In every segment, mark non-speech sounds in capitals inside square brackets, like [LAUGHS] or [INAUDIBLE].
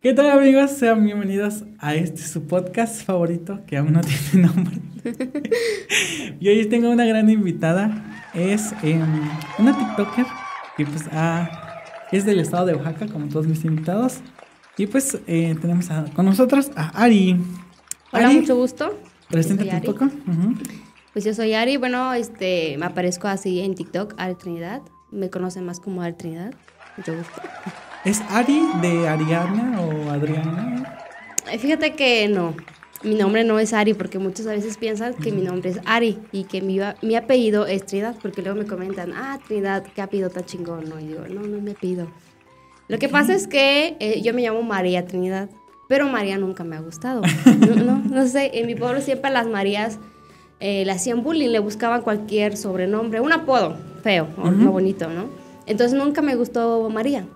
¿Qué tal amigos? Sean bienvenidos a este su podcast favorito que aún no [LAUGHS] tiene nombre. y hoy tengo una gran invitada. Es em, una TikToker que pues ah, es del estado de Oaxaca, como todos mis invitados. Y pues eh, tenemos con nosotros a Ari. Hola, mucho gusto. Preséntate un poco. Pues yo soy Ari. Bueno, este, me aparezco así en TikTok, Ari Trinidad. Me conocen más como Ari Trinidad. Mucho gusto. ¿Es Ari de Ariana o Adriana? Eh, fíjate que no. Mi nombre no es Ari porque muchas veces piensan que mi nombre es Ari y que mi, mi apellido es Trinidad porque luego me comentan, ah, Trinidad, qué apellido tan chingón. No, y digo, no, no me apellido. Lo que pasa es que eh, yo me llamo María Trinidad, pero María nunca me ha gustado. No, no, sé, en mi pueblo siempre las Marías eh, le hacían bullying, le buscaban cualquier sobrenombre, un apodo feo o no bonito, ¿no? Entonces nunca me gustó María.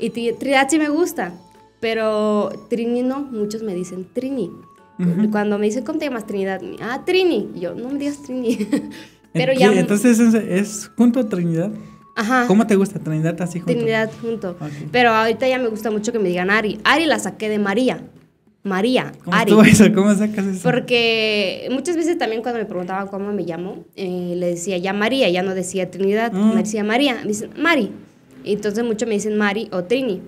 Y Trinidad sí me gusta, pero Trini no, muchos me dicen Trini. Cuando me dicen, ¿cómo te llamas Trinidad? Ah, Trini. Y yo, no me digas Trini. [LAUGHS] pero ya... Entonces es, junto a Trinidad. Ajá. ¿Cómo te gusta Trinidad así junto? Trinidad junto. Pero ahorita ya me gusta mucho que me digan Ari. Ari la saqué de María. María, ¿Cómo Ari. Eso? ¿Cómo sacas eso? Porque muchas veces también cuando me preguntaban cómo me llamo, eh, le decía ya María, ya no decía Trinidad, mm. me decía María. Me dicen, Mari. Entonces muchos me dicen Mari o Trini.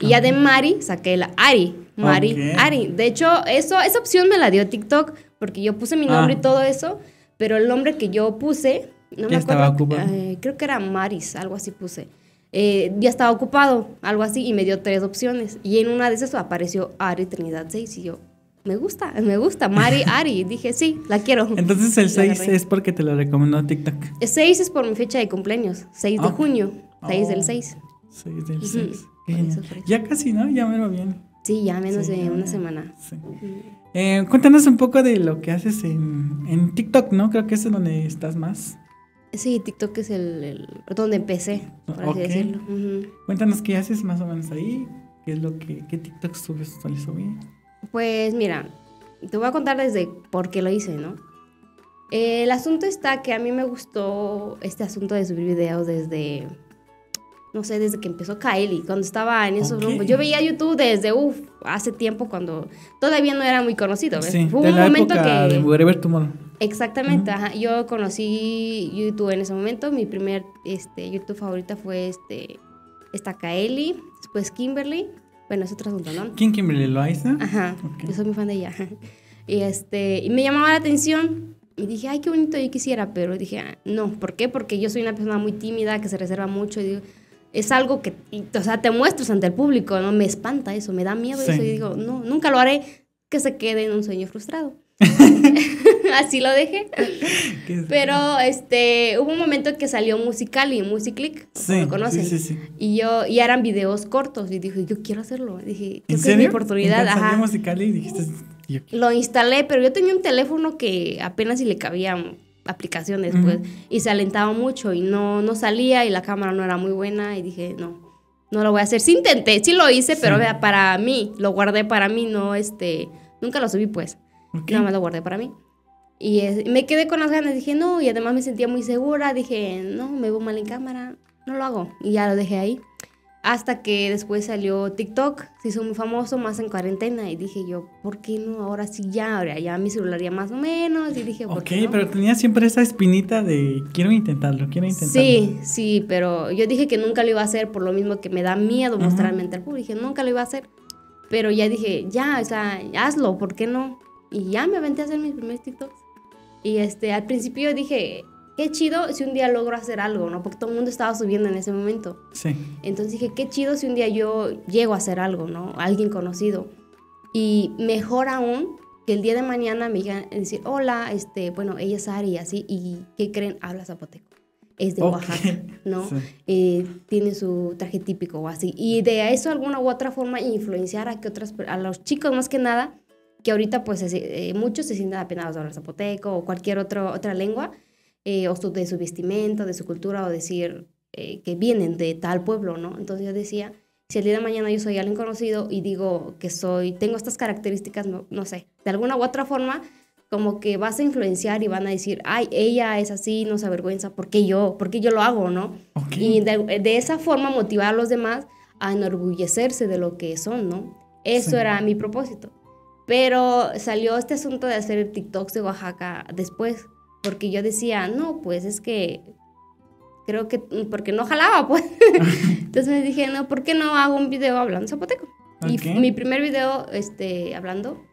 Y ya de Mari saqué la Ari. Mari, Ari. De hecho, eso, esa opción me la dio TikTok porque yo puse mi nombre y ah. todo eso, pero el nombre que yo puse, no me acuerdo. Eh, creo que era Maris, algo así puse. Eh, ya estaba ocupado, algo así, y me dio tres opciones. Y en una de esas apareció Ari Trinidad 6 y yo, me gusta, me gusta, Mari [LAUGHS] Ari. Dije, sí, la quiero. Entonces el 6 es porque te lo recomendó TikTok. El 6 es por mi fecha de cumpleaños, 6 de junio. 6 del 6. 6 del 6. Ya casi, ¿no? Ya me lo viene. Sí, ya menos de una semana. Eh, cuéntanos un poco de lo que haces en, en, TikTok, ¿no? Creo que es donde estás más. Sí, TikTok es el, donde empecé, por así decirlo. Cuéntanos qué haces más o menos ahí, qué es lo que, qué TikTok subes, sueles subir. Pues mira, te voy a contar desde por qué lo hice, ¿no? el asunto está que a mí me gustó este asunto de subir videos desde no sé, desde que empezó Kaeli, cuando estaba en esos rumbos. Yo veía YouTube desde, uff, hace tiempo cuando todavía no era muy conocido. Sí, Fue un momento que... De Tomorrow. Exactamente, ajá. Yo conocí YouTube en ese momento. Mi primer este, YouTube favorita fue este, esta Kaeli, después Kimberly. Bueno, es otro asunto, ¿no? ¿Quién Kimberly Loaiza? Ajá, yo soy muy fan de ella. Y, este, y me llamaba la atención y dije, ay, qué bonito, yo quisiera, pero dije, ah, no, ¿por qué? Porque yo soy una persona muy tímida, que se reserva mucho, y digo, es algo que, o sea, te muestras ante el público, ¿no? Me espanta eso, me da miedo eso y digo, no, nunca lo haré, que se quede en un sueño frustrado. [LAUGHS] [LAUGHS] Así lo dejé. Pero este, hubo un momento en que salió Musical y Musiclick, sí, lo conocen. Sí, sí, y yo, y eran videos cortos, y dije, yo quiero hacerlo. Dije, ¿En serio? es mi oportunidad. Ajá. Dijiste, Lo instalé, pero yo tenía un teléfono que apenas si le cabía aplicaciones, pues, y se alentaba mucho y no, no salía y la cámara no era muy buena y dije, no, no lo voy a hacer. Sí intenté, sí lo hice, pero vea, para mí, lo guardé para mí, no, este, nunca lo subí, pues, nada más lo guardé para mí. Y me quedé con las ganas, dije, no, y además me sentía muy segura, dije, no, me veo mal en cámara, no lo hago, y ya lo dejé ahí. Hasta que después salió TikTok, se hizo muy famoso, más en cuarentena, y dije yo, ¿por qué no? Ahora sí ya, ahora ya mi celular ya más o menos, y dije, ¿por Ok, pero tenía siempre esa espinita de, quiero intentarlo, quiero intentarlo. Sí, sí, pero yo dije que nunca lo iba a hacer por lo mismo que me da miedo mostrarme ante el público, dije, nunca lo iba a hacer. Pero ya dije, ya, o sea, hazlo, ¿por qué no? Y ya me aventé a hacer mis primeros TikToks. Y este, al principio dije, qué chido si un día logro hacer algo, ¿no? Porque todo el mundo estaba subiendo en ese momento. Sí. Entonces dije, qué chido si un día yo llego a hacer algo, ¿no? Alguien conocido. Y mejor aún que el día de mañana me digan decir, hola, este, bueno, ella es Ari, así, y ¿qué creen? Habla zapoteco. Es de Oaxaca, ¿no? [LAUGHS] Eh, tiene su traje típico o así. Y de eso, alguna u otra forma, influenciar a que otras, a los chicos más que nada, que ahorita pues eh, muchos se sienten apenados de hablar zapoteco o cualquier otro, otra lengua, eh, o de su vestimenta, de su cultura, o decir eh, que vienen de tal pueblo, ¿no? Entonces yo decía, si el día de mañana yo soy alguien conocido y digo que soy, tengo estas características, no, no sé, de alguna u otra forma, como que vas a influenciar y van a decir, ay, ella es así, no se avergüenza, ¿por qué yo? ¿Por qué yo lo hago, no? Y de, de, esa forma motivar a los demás a enorgullecerse de lo que son, ¿no? Eso Sí. era mi propósito. Pero salió este asunto de hacer TikToks de Oaxaca después, porque yo decía, no, pues es que creo que, porque no jalaba, pues. [LAUGHS] Entonces me dije, no, ¿por qué no hago un video hablando zapoteco? Y mi primer video este, hablando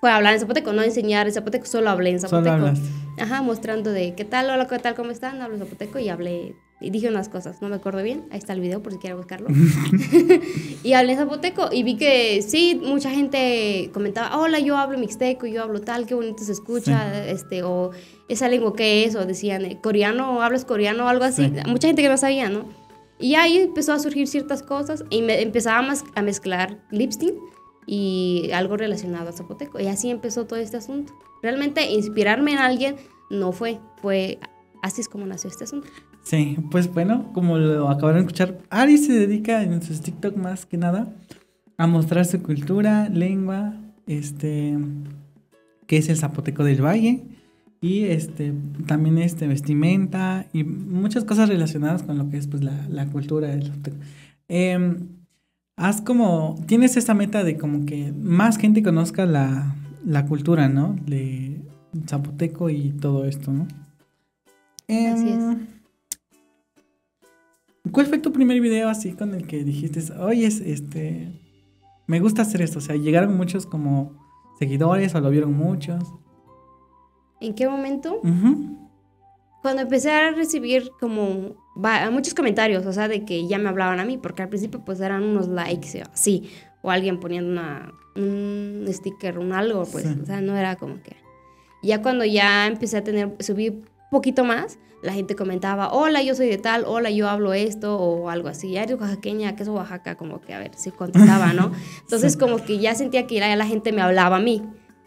fue hablar en zapoteco, no enseñar en zapoteco, solo hablé en zapoteco. Ajá, mostrando de qué tal, hola, qué tal, cómo están, hablo zapoteco y hablé y dije unas cosas, no me acuerdo bien, ahí está el video por si quieren buscarlo. [LAUGHS] [LAUGHS] y hablé zapoteco y vi que sí, mucha gente comentaba, hola, yo hablo mixteco, yo hablo tal, qué bonito se escucha, este, o esa lengua qué es, o decían, eh, coreano, hablas coreano, o algo así. Sí. Mucha gente que no sabía, ¿no? Y ahí empezó a surgir ciertas cosas y me empezaba a mezclar lipstick y algo relacionado a zapoteco. Y así empezó todo este asunto. Realmente inspirarme en alguien no fue, fue así es como nació este asunto. Sí, pues bueno, como lo acabaron de escuchar, Ari se dedica en sus TikTok más que nada a mostrar su cultura, lengua, este, que es el zapoteco del valle, y este, también este, vestimenta y muchas cosas relacionadas con lo que es pues la, la cultura del zapoteco. Em, haz como, tienes esa meta de como que más gente conozca la, la cultura, ¿no? De zapoteco y todo esto, ¿no? Así es. Em, ¿Cuál fue tu primer video así con el que dijiste, oye, es- este, me gusta hacer esto? O sea, llegaron muchos como seguidores o lo vieron muchos. ¿En qué momento? Cuando empecé a recibir como va- muchos comentarios, o sea, de que ya me hablaban a mí, porque al principio pues eran unos likes así, o alguien poniendo una, un sticker, un algo, pues, Sí. o sea, no era como que... Ya cuando ya empecé a tener, subí un poquito más, la gente comentaba, hola, yo soy de tal, hola, yo hablo esto, o algo así, ya eres oaxaqueña, que es Oaxaca? Como que, a ver, si contestaba, ¿no? [LAUGHS] Entonces Sí. como que ya sentía que ya la gente me hablaba a mí.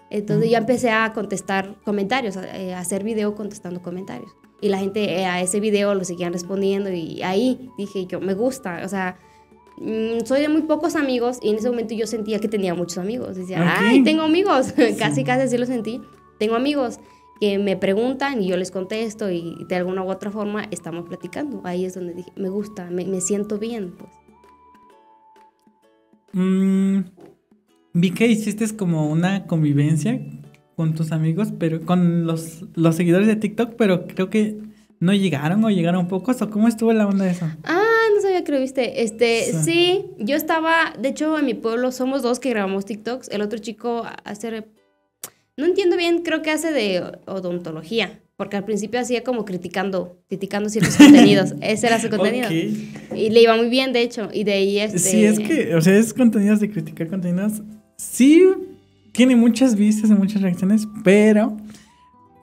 Entonces ya empecé a contestar comentarios, a, eh, a hacer video contestando comentarios. Y la gente eh, a ese video lo seguían respondiendo y ahí dije yo, me gusta, o sea, mm, soy de muy pocos amigos y en ese momento yo sentía que tenía muchos amigos. Decía, Ok. ay, tengo amigos, Sí. [LAUGHS] casi casi así lo sentí. Tengo amigos que me preguntan y yo les contesto y de alguna u otra forma estamos platicando. Ahí es donde dije, me gusta, me, me siento bien, pues. Mm, vi que hiciste como una convivencia con tus amigos, pero con los, los seguidores de TikTok, pero creo que no llegaron o llegaron pocos. ¿O cómo estuvo la onda de eso? Ah, no sabía que lo viste. Este, Sí. sí. yo estaba, de hecho, en mi pueblo somos dos que grabamos TikToks. El otro chico hace, no entiendo bien, creo que hace de odontología, porque al principio hacía como criticando, criticando ciertos [LAUGHS] contenidos. Ese era su contenido. Y le iba muy bien, de hecho, y de ahí este... Sí, es que, o sea, es contenidos de criticar contenidos. Sí, tiene muchas vistas y muchas reacciones, pero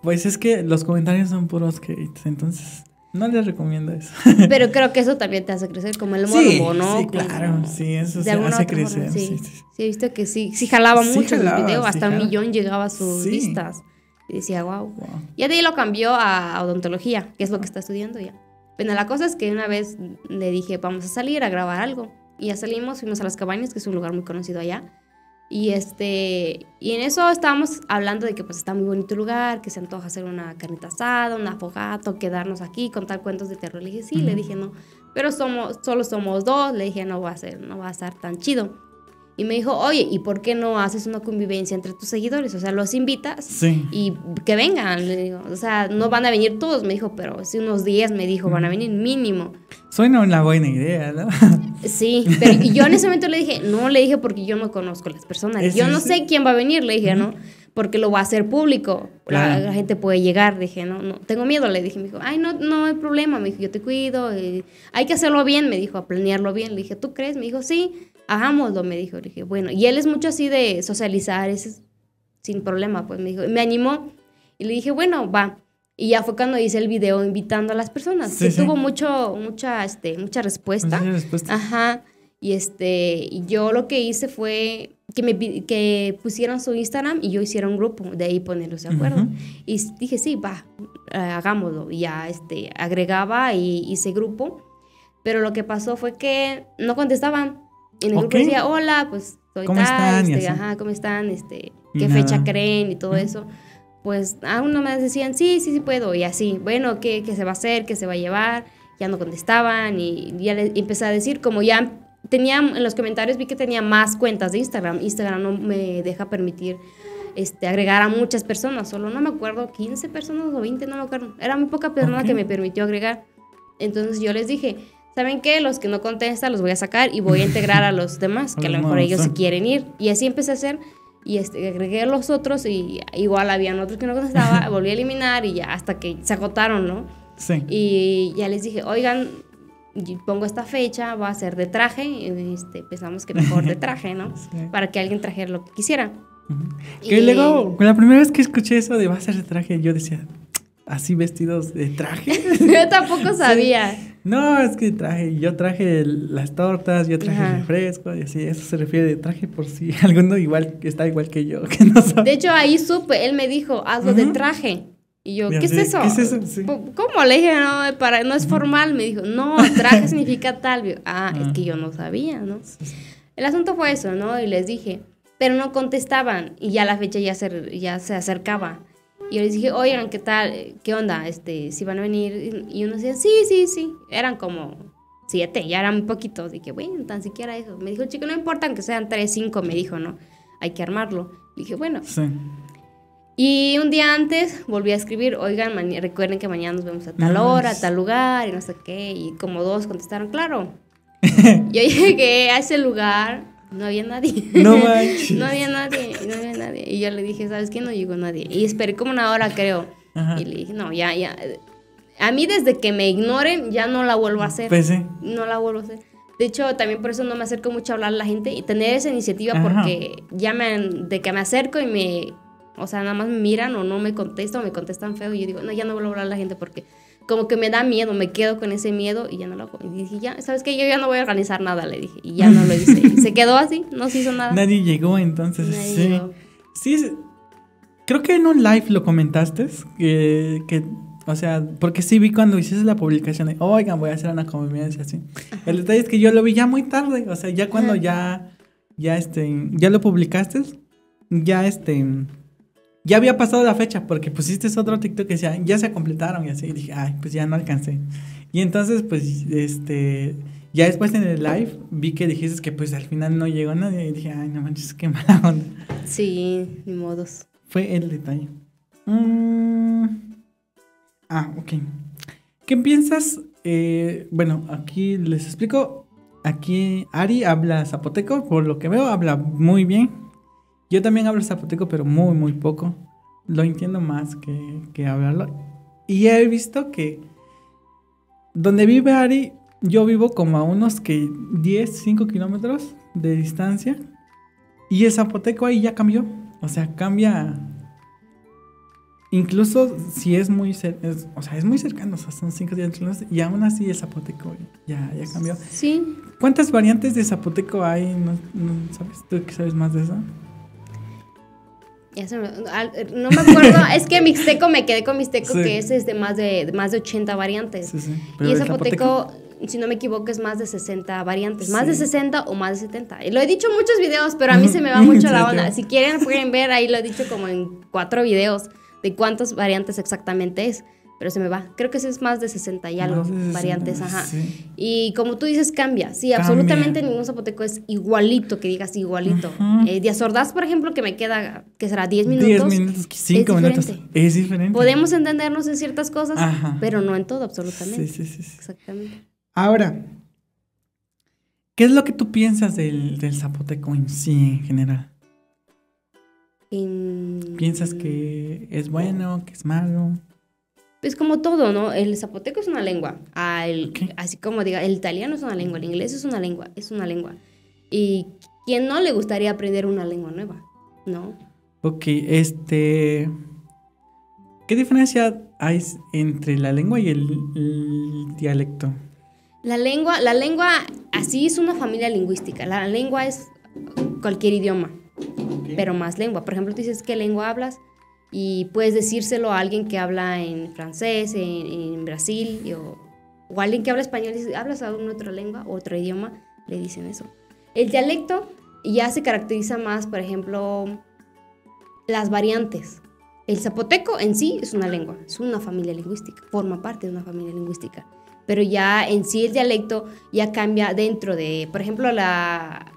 pues es que los comentarios son puros hates, entonces no les recomiendo eso. [LAUGHS] Pero creo que eso también te hace crecer, como el Sí, morbo, ¿no? sí, Como- claro, sí, eso sí alguna hace otra forma, crecer. sí. sí, sí. Sí, he visto que sí, sí jalaba Sí mucho jalaba, el video, sí hasta un millón llegaba a sus Sí. vistas. Y decía, wow. Wow. Ya de ahí lo cambió a odontología, que es lo que está estudiando ya. Bueno, la cosa es que una vez le dije, vamos a salir a grabar algo. Y ya salimos, fuimos a las cabañas, que es un lugar muy conocido allá. Y este y en eso estábamos hablando de que pues está muy bonito el lugar, que se antoja hacer una carnita asada, un afogato, quedarnos aquí, contar cuentos de terror. Le dije, sí, le dije, no. Pero somos, solo somos dos, le dije, no va a ser, no va a estar tan chido. Y me dijo, oye, ¿y por qué no haces una convivencia entre tus seguidores? O sea, los invitas Sí. y que vengan, le digo. O sea, no van a venir todos, me dijo, pero sí unos 10, me dijo, van a venir mínimo. Suena una buena idea, ¿no? [LAUGHS] Sí, pero yo en ese momento le dije, no, le dije porque yo no conozco las personas. Es- yo no sé quién va a venir, le dije, ¿no? Porque lo va a hacer público. La, Claro. la gente puede llegar, dije, no, no, tengo miedo, le dije, me dijo, ay, no, no hay problema, me dijo, yo te cuido, eh, hay que hacerlo bien, me dijo, a planearlo bien. Le dije, ¿tú crees? Me dijo, sí, hagámoslo, me dijo. Le dije, bueno, y él es mucho así de socializar, es sin problema, pues me dijo, me animó y le dije, bueno, va. Y ya fue cuando hice el video invitando a las personas. Sí, que sí. tuvo mucho, mucha, este, mucha respuesta. Mucha respuesta. Ajá. Y este, yo lo que hice fue que me que pusieran su Instagram y yo hiciera un grupo, de ahí ponerlos de acuerdo. Y dije, sí, va, eh, hagámoslo. Y ya este, agregaba y hice grupo. Pero lo que pasó fue que no contestaban. En el Ok. grupo decía, hola, pues soy ¿Cómo tal, están? Este, ajá, ¿cómo están? Este, ¿Qué nada. fecha creen? Y todo eso. Pues aún no me decían, sí, sí, sí puedo. Y así, bueno, ¿qué, qué se va a hacer? ¿Qué se va a llevar? Ya no contestaban y ya le empecé a decir, como ya tenía en los comentarios vi que tenía más cuentas de Instagram. Instagram no me deja permitir este, agregar a muchas personas, solo no me acuerdo, 15 personas o 20, no me acuerdo. Era muy poca persona que me permitió agregar. Entonces yo les dije, ¿saben qué? Los que no contestan los voy a sacar y voy a integrar a los demás, que a [LAUGHS] lo mejor ellos se quieren ir. Y así empecé a hacer y este, agregué a los otros y igual habían otros que no contestaban, [LAUGHS] volví a eliminar y ya hasta que se agotaron, ¿no? Sí. Y ya les dije, oigan, pongo esta fecha, va a ser de traje, este, pensamos que mejor de traje, ¿no? [LAUGHS] Para que alguien trajera lo que quisiera. Que luego, la primera vez que escuché eso de va a ser de traje, yo decía, ¿así vestidos de traje? [LAUGHS] yo tampoco sabía. No, es que traje, yo traje las tortas, yo traje el refresco y así, eso se refiere de traje por si [LAUGHS] alguno igual está igual que yo, que no De hecho, ahí supe, él me dijo, hazlo de traje. Y yo, ¿qué es eso? ¿Qué es eso? ¿Cómo? Le dije, no, para, no es formal. Me dijo, no, traje significa tal. ah, es que yo no sabía, ¿no? El asunto fue eso, ¿no? Y les dije, pero no contestaban. Y ya la fecha ya se, ya se acercaba. Y yo les dije, oigan, ¿qué tal? ¿Qué onda? Este, si van a venir. Y uno decía, sí, sí, sí. Eran como siete, ya eran poquitos. Dije, bueno, tan siquiera eso. Me dijo, chico, no importa, aunque sean tres, cinco, me dijo, ¿no? Hay que armarlo. Y dije, bueno. Sí. Y un día antes volví a escribir, oigan, recuerden que mañana nos vemos a tal hora, a tal lugar, y no sé qué. Y como dos contestaron, claro. [LAUGHS] yo llegué a ese lugar, no había nadie. No [LAUGHS] manches. no había nadie, no había nadie. Y yo le dije, ¿sabes qué? No llegó nadie. Y esperé como una hora, creo. Y le dije, no, ya, ya. A mí desde que me ignoren, ya no la vuelvo a hacer. Pues sí. No la vuelvo a hacer. De hecho, también por eso no me acerco mucho a hablar a la gente y tener esa iniciativa porque ya me, de que me acerco y me o sea, nada más me miran o no me contestan o me contestan feo y yo digo, no, ya no vuelvo a hablar a la gente porque como que me da miedo, me quedo con ese miedo y ya no lo hago. Y dije, ya, ¿sabes qué? Yo ya no voy a organizar nada, le dije. Y ya no lo hice. Y se quedó así, no se hizo nada. Nadie llegó entonces. sí. Sí, creo que en un live lo comentaste, que, que, o sea, porque sí vi cuando hiciste la publicación de, oigan, voy a hacer una convivencia así. El detalle es que yo lo vi ya muy tarde, o sea, ya cuando ya, ya este, ya lo publicaste, ya este ya había pasado la fecha porque pusiste otro TikTok que decía, ya se completaron y así. Y dije, ay, pues ya no alcancé. Y entonces, pues, este, ya después en el live vi que dijiste que pues al final no llegó nadie. Y dije, ay, no manches, qué mala onda. Sí, ni modos. Fue el detalle. Mm. Ah, ok. ¿Qué piensas? Eh, bueno, aquí les explico. Aquí Ari habla zapoteco, por lo que veo, habla muy bien. Yo también hablo zapoteco, pero muy, muy poco. Lo entiendo más que, que hablarlo. Y he visto que donde vive Ari, yo vivo como a unos que 10, 5 kilómetros de distancia. Y el zapoteco ahí ya cambió. O sea, cambia. Incluso si es muy, o sea, es muy cercano, o sea, son 5 kilómetros. Y aún así el zapoteco ya, ya cambió. Sí. ¿Cuántas variantes de zapoteco hay? ¿No, sabes? ¿Tú que sabes más de eso? No me acuerdo, [LAUGHS] es que Mixteco me quedé con Mixteco, que ese es de más de, más de 80 variantes. y el zapoteco, si no me equivoco, es más de 60 variantes, más de 60 o más de 70. Y lo he dicho en muchos videos, pero a mí [LAUGHS] se me va mucho la onda. Si quieren, pueden ver, ahí lo he dicho como en cuatro videos de cuántas variantes exactamente es pero se me va. Creo que ese es más de 60 y algo variantes, ajá. Y como tú dices, cambia. Sí, absolutamente ningún zapoteco es igualito, que digas igualito. Eh, Ordaz, por ejemplo, que me queda, que será 10 minutos. 10 minutos, 5 minutos. Es diferente. Podemos entendernos en ciertas cosas, pero no en todo, absolutamente. Sí, sí, sí. Exactamente. Ahora, ¿qué es lo que tú piensas del, del zapoteco en sí, en general? ¿Piensas que es bueno, que es malo? Es como todo, ¿no? El zapoteco es una lengua. Así como diga, el italiano es una lengua, el inglés es una lengua, es una lengua. Y ¿quién no le gustaría aprender una lengua nueva? ¿No? Ok, este... ¿Qué diferencia hay entre la lengua y el, dialecto? La lengua, la lengua, así es una familia lingüística. La lengua es cualquier idioma, pero más lengua. Por ejemplo, tú dices, ¿qué lengua hablas? Y puedes decírselo a alguien que habla en francés, en, Brasil, o, o, alguien que habla español, dice, ¿hablas alguna otra lengua, otro idioma? Le dicen eso. El dialecto ya se caracteriza más, por ejemplo, las variantes. El zapoteco en sí es una lengua, es una familia lingüística, forma parte de una familia lingüística. pero ya en sí el dialecto ya cambia dentro de, por ejemplo, la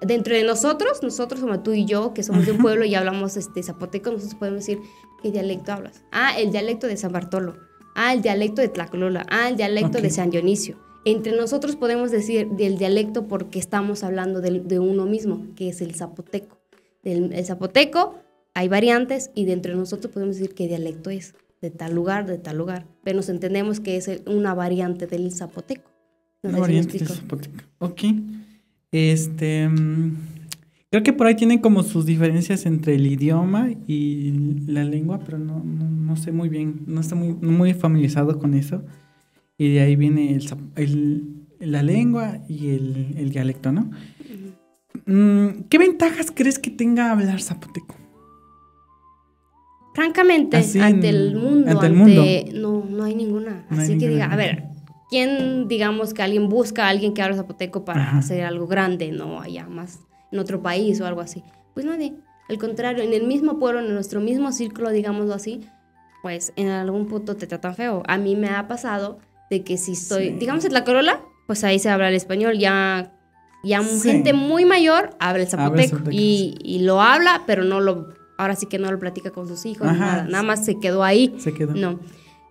dentro de nosotros, nosotros como tú y yo, que somos de un pueblo y hablamos este zapoteco, nosotros podemos decir qué dialecto hablas. Ah, el dialecto de San Bartolo. Ah, el dialecto de Tlacolola. Ah, el dialecto de San Dionisio. Entre nosotros podemos decir del dialecto porque estamos hablando de, uno mismo, que es el zapoteco. Del el zapoteco hay variantes y dentro de nosotros podemos decir qué dialecto es, de tal lugar, de tal lugar. Pero nos entendemos que es una variante del zapoteco. una variante del zapoteco. Ok. Este. Mm, creo que por ahí tienen como sus diferencias entre el idioma y la lengua, pero no, no, sé muy bien, no estoy muy, muy familiarizado con eso. Y de ahí viene el, la lengua y el, dialecto, ¿no? Mm, ¿Qué ventajas crees que tenga hablar zapoteco? Francamente, ante el mundo, ante el mundo. no, no hay ninguna. Así que diga, a ver, ¿quién, digamos, que alguien busca a alguien que hable zapoteco para hacer algo grande, no allá más en otro país o algo así? Pues nadie. Al contrario, en el mismo pueblo, en nuestro mismo círculo, digámoslo así, pues en algún punto te tratan feo. A mí me ha pasado de que si estoy, digamos en la Corola, pues ahí se habla el español, ya, ya gente muy mayor habla el zapoteco, y, y, lo habla, pero no lo, ahora sí que no lo platica con sus hijos, nada, nada más se quedó ahí. Se quedó. No.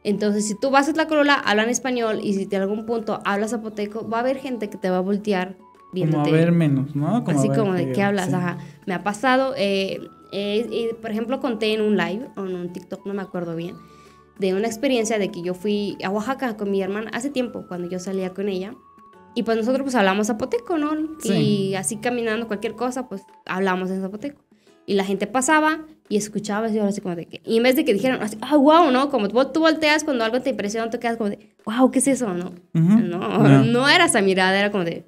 Entonces, si tú vas a la Corola, hablan español y si de algún punto hablas zapoteco, va a haber gente que te va a voltear viéndote. Como a ver menos, ¿no? así como de qué hablas, ajá. Me ha pasado, eh, eh, por ejemplo, conté en un live o en un TikTok, no me acuerdo bien, de una experiencia de que yo fui a Oaxaca con mi hermana hace tiempo, cuando yo salía con ella. Y pues nosotros pues hablamos zapoteco, ¿no? Y así caminando cualquier cosa, pues hablamos en zapoteco. Y la gente pasaba y escuchaba y ahora así como de que... Y en vez de que dijeran así, ah, wow, ¿no? Como tú, volteas cuando algo te impresiona, tú quedas como de, wow, ¿qué es eso? No, no, no, era esa mirada, era como de,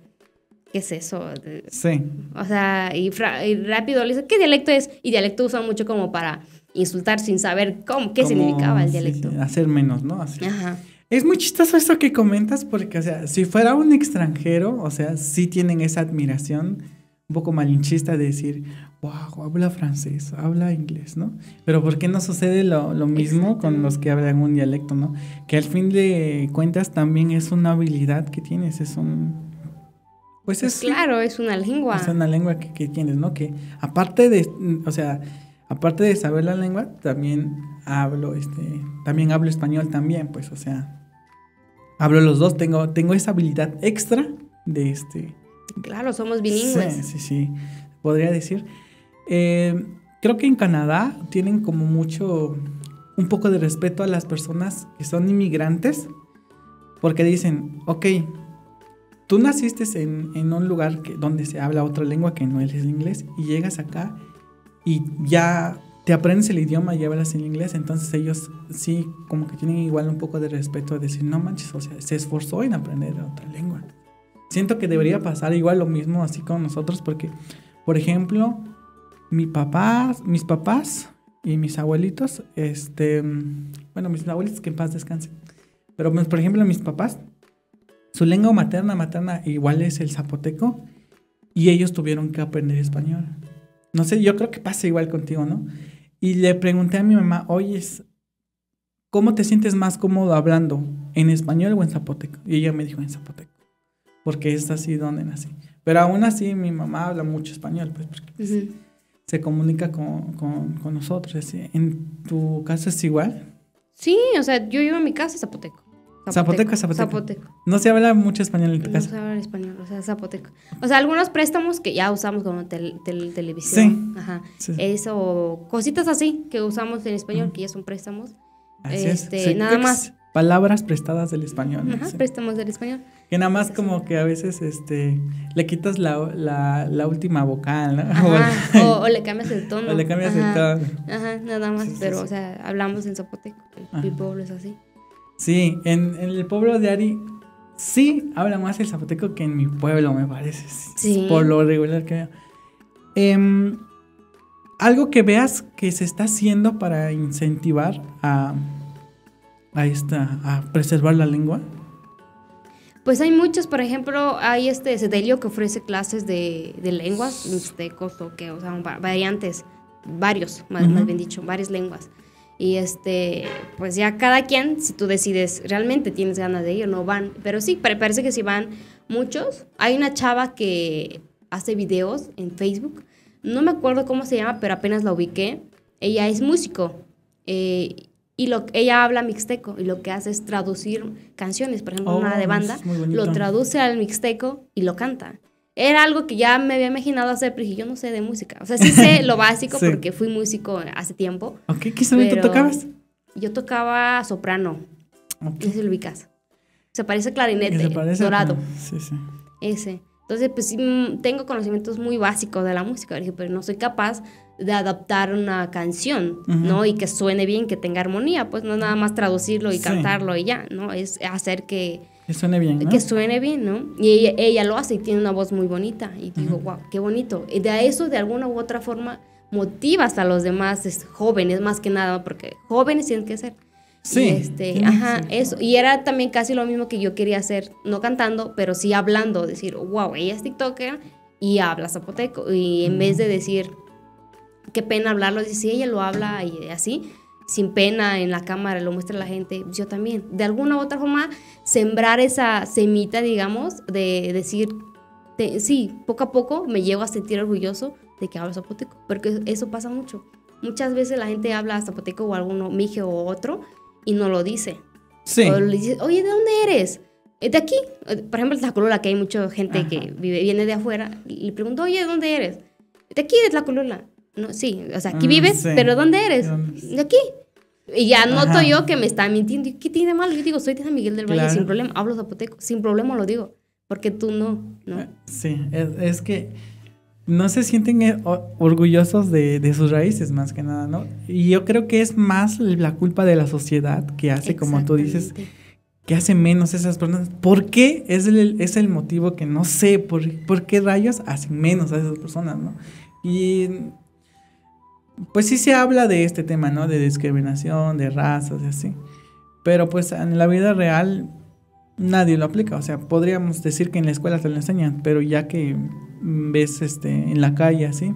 ¿qué es eso? Sí. O sea, y, rápido le dice, ¿qué dialecto es? Y dialecto usan mucho como para insultar sin saber cómo, qué significaba el dialecto. hacer menos, ¿no? Ajá. Es muy chistoso esto que comentas porque, o sea, si fuera un extranjero, o sea, sí tienen esa admiración un poco malinchista de decir, wow, habla francés, habla inglés, ¿no? Pero ¿por qué no sucede lo, mismo con los que hablan un dialecto, ¿no? Que al fin de cuentas también es una habilidad que tienes, es un... Pues, pues es... Claro, es una lengua. Es una lengua que, que tienes, ¿no? Que aparte de, o sea, aparte de saber la lengua, también hablo, este, también hablo español también, pues, o sea, hablo los dos, tengo, tengo esa habilidad extra de este. Claro, somos bilingües. Sí, sí, sí, podría decir. Eh, creo que en Canadá tienen como mucho, un poco de respeto a las personas que son inmigrantes, porque dicen, ok, tú naciste en, en un lugar que, donde se habla otra lengua que no es el inglés y llegas acá y ya te aprendes el idioma y hablas en inglés, entonces ellos sí como que tienen igual un poco de respeto a decir, no manches, o sea, se esforzó en aprender otra lengua. Siento que debería pasar igual lo mismo así con nosotros porque, por ejemplo, mi papá, mis papás y mis abuelitos, este, bueno, mis abuelitos que en paz descansen, pero pues, por ejemplo mis papás, su lengua materna, materna igual es el zapoteco y ellos tuvieron que aprender español. No sé, yo creo que pasa igual contigo, ¿no? Y le pregunté a mi mamá, oye, ¿cómo te sientes más cómodo hablando? ¿En español o en zapoteco? Y ella me dijo en zapoteco, porque es así donde nací. Pero aún así mi mamá habla mucho español, pues, porque se comunica con, con, nosotros. ¿En tu caso es igual? Sí, o sea, yo iba a mi casa zapoteco. Zapoteco, zapoteco. No se habla mucho español en tu casa. No se habla español, o sea, zapoteco. O sea, algunos préstamos que ya usamos como televisión. Sí. Ajá. Eso, cositas así que usamos en español, que ya son préstamos. Así este, nada más. Palabras prestadas del español. Ajá, préstamos del español. Que nada más como que a veces este le quitas la, la, la última vocal, ¿no? Ajá, [LAUGHS] o, le cambias el tono. O le cambias el tono. Ajá, nada más, pero o sea, hablamos en zapoteco. El pueblo es así. Sí, en, el pueblo de Ari sí habla más el zapoteco que en mi pueblo, me parece. Sí. Por lo regular que veo. Em, algo que veas que se está haciendo para incentivar a, a, esta, a preservar la lengua. Pues hay muchos, por ejemplo, hay este Cedelio que ofrece clases de, de lenguas mixtecos o que, o sea, variantes, varios, más, más bien dicho, varias lenguas. Y este, pues ya cada quien, si tú decides, realmente tienes ganas de ello, no van. Pero sí, parece que sí van muchos. Hay una chava que hace videos en Facebook. No me acuerdo cómo se llama, pero apenas la ubiqué. Ella es músico. Eh, y lo, ella habla mixteco y lo que hace es traducir canciones, por ejemplo, una de oh, banda, lo traduce al mixteco y lo canta. Era algo que ya me había imaginado hacer, pero yo no sé de música. O sea, sí sé lo [LAUGHS] básico porque fui músico hace tiempo. ¿qué instrumento tocabas? Yo tocaba soprano. Okay. Ese lo ubicas. Se parece clarinete, se parece dorado. Sí, sí. Ese. Entonces, pues sí, mm, tengo conocimientos muy básicos de la música, pero no soy capaz de adaptar una canción, ¿no? Y que suene bien, que tenga armonía, pues no nada más traducirlo y cantarlo y ya, ¿no? Es hacer que... Que suene bien, ¿no? Que suene bien, ¿no? Y ella, lo hace y tiene una voz muy bonita. Y digo, wow, qué bonito. Y de eso, de alguna u otra forma, motivas a los demás jóvenes, más que nada, porque jóvenes tienen que ser. Sí. Y este, ajá, eso. Y era también casi lo mismo que yo quería hacer, no cantando, pero sí hablando, decir, wow, ella es TikToker y habla zapoteco. Y en vez de decir, qué pena hablarlo, si ella lo habla y así, sin pena en la cámara, lo muestra a la gente, yo también. De alguna u otra forma, sembrar esa semita, digamos, de decir, sí, poco a poco me llevo a sentir orgulloso de que hablo zapoteco, porque eso pasa mucho. Muchas veces la gente habla zapoteco o alguno, mije o otro, y no lo dice. Sí. O le dice, oye, ¿de dónde eres? Eh, de aquí. Por ejemplo, en Tlacolula, que hay mucha gente que vive, viene de afuera, y le pregunto, oye, ¿de dónde eres? De aquí, de Tlacolula. No, sí, o sea, aquí mm, vives, pero ¿dónde eres? De aquí. Y ya noto yo que me está mintiendo. ¿Qué tiene de malo? Yo digo, soy de San Miguel del Valle, sin problema. Hablo zapoteco, sin problema lo digo. Porque tú no, ¿no? Eh, sí, es, que no se sienten eh, orgullosos de, de, sus raíces, más que nada, ¿no? Y yo creo que es más la culpa de la sociedad que hace, como tú dices, que hace menos esas personas. ¿Por qué? Es el, es el motivo que no sé, por, por qué rayos hacen menos a esas personas, ¿no? Y pues sí se habla de este tema, ¿no? De discriminación, de razas y así. Pero pues en la vida real nadie lo aplica. O sea, podríamos decir que en la escuela te lo enseñan, pero ya que ves este, en la calle así,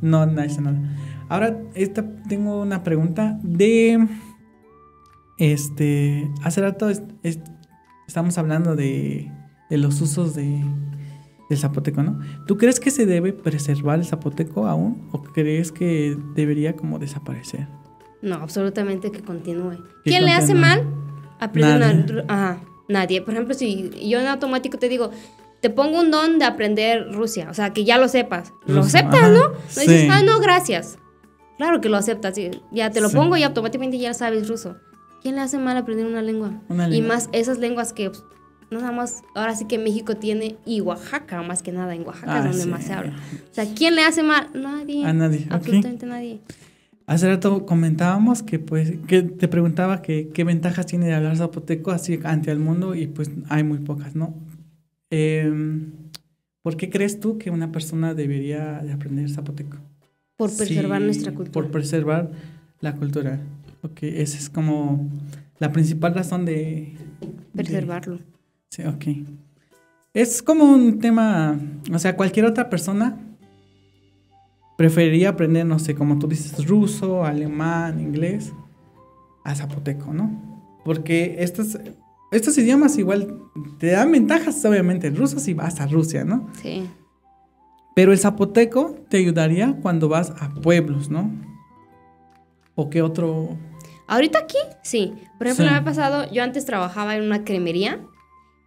no, nadie nada. Ahora, esta, tengo una pregunta de... Este, hace rato estamos hablando de, de los usos de, el zapoteco, ¿no? ¿Tú crees que se debe preservar el zapoteco aún o crees que debería como desaparecer? No, absolutamente que continúe. ¿Quién le hace mal? Aprende nadie. Ajá, nadie. Por ejemplo, si yo en automático te digo, te pongo un don de aprender Rusia, o sea, que ya lo sepas. lo aceptas, ¿no? No dices, ah, no, gracias. Claro que lo aceptas, ya te lo pongo y automáticamente ya sabes ruso. ¿Quién le hace mal aprender una lengua? Una lengua. Y más esas lenguas que pues, no nada más, ahora sí que México tiene y Oaxaca, más que nada en Oaxaca es ah, donde más se habla. O sea, ¿quién le hace mal? Nadie. A nadie. Absolutamente nadie. Hace rato comentábamos que pues, que te preguntaba que, qué ventajas tiene de hablar zapoteco así ante el mundo y pues hay muy pocas, ¿no? Em, ¿Por qué crees tú que una persona debería de aprender zapoteco? Por preservar nuestra cultura. Por preservar la cultura. Ok, esa es como la principal razón de... Preservarlo. Sí, ok. Es como un tema, o sea, cualquier otra persona preferiría aprender, no sé, como tú dices, ruso, alemán, inglés, a zapoteco, ¿no? Porque estos, estos idiomas igual te dan ventajas, obviamente. El ruso si vas a Rusia, ¿no? Sí. Pero el zapoteco te ayudaría cuando vas a pueblos, ¿no? ¿O qué otro? Ahorita aquí, sí. Por ejemplo, el año pasado yo antes trabajaba en una cremería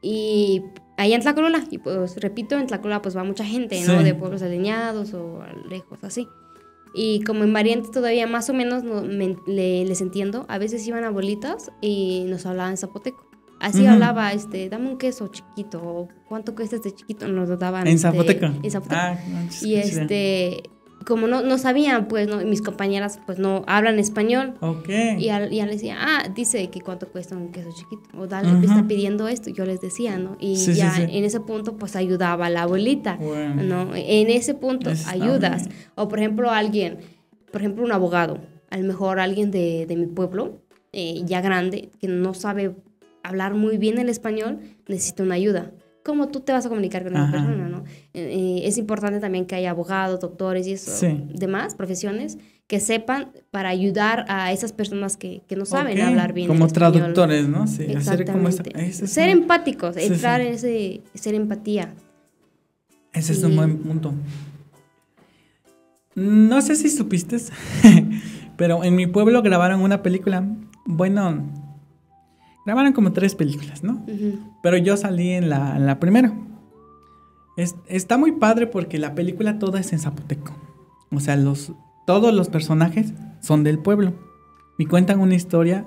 y allá en Tlacolula, y pues repito, en Tlacolula pues va mucha gente, ¿no? De pueblos alineados o lejos, así. Y como en variantes todavía más o menos no, les entiendo, a veces iban abuelitas y nos hablaban zapoteco. Así hablaba, este, dame un queso chiquito, o cuánto cuesta este chiquito, nos lo daban. ¿En zapoteco? En zapoteco. Ah, y este, como no, no sabían, pues, no, mis compañeras, pues, no hablan español. Ok. Y ya, le decía, ah, dice que cuánto cuesta un queso chiquito. O dale, me está pidiendo esto. Yo les decía, ¿no? Y ya en ese punto, pues, ayudaba a la abuelita, ¿no? En ese punto ayudas. O, por ejemplo, alguien, por ejemplo, un abogado. A lo mejor alguien de, de mi pueblo, eh, ya grande, que no sabe hablar muy bien el español, necesita una ayuda cómo tú te vas a comunicar con esa Ajá. persona, ¿no? Eh, eh, es importante también que haya abogados, doctores y eso, Sí. demás profesiones que sepan para ayudar a esas personas que, que no saben hablar bien Como español. traductores, ¿no? Sí, hacer como es Ser empáticos, Sí, entrar sí. en ese, ser empatía. Ese es un buen punto. No sé si supiste, [LAUGHS] pero en mi pueblo grabaron una película. Bueno, grabaron como tres películas, ¿no? Ujú. Pero yo salí en la, en la primera. Es- está muy padre porque la película toda es en zapoteco. O sea, los, todos los personajes son del pueblo. Y cuentan una historia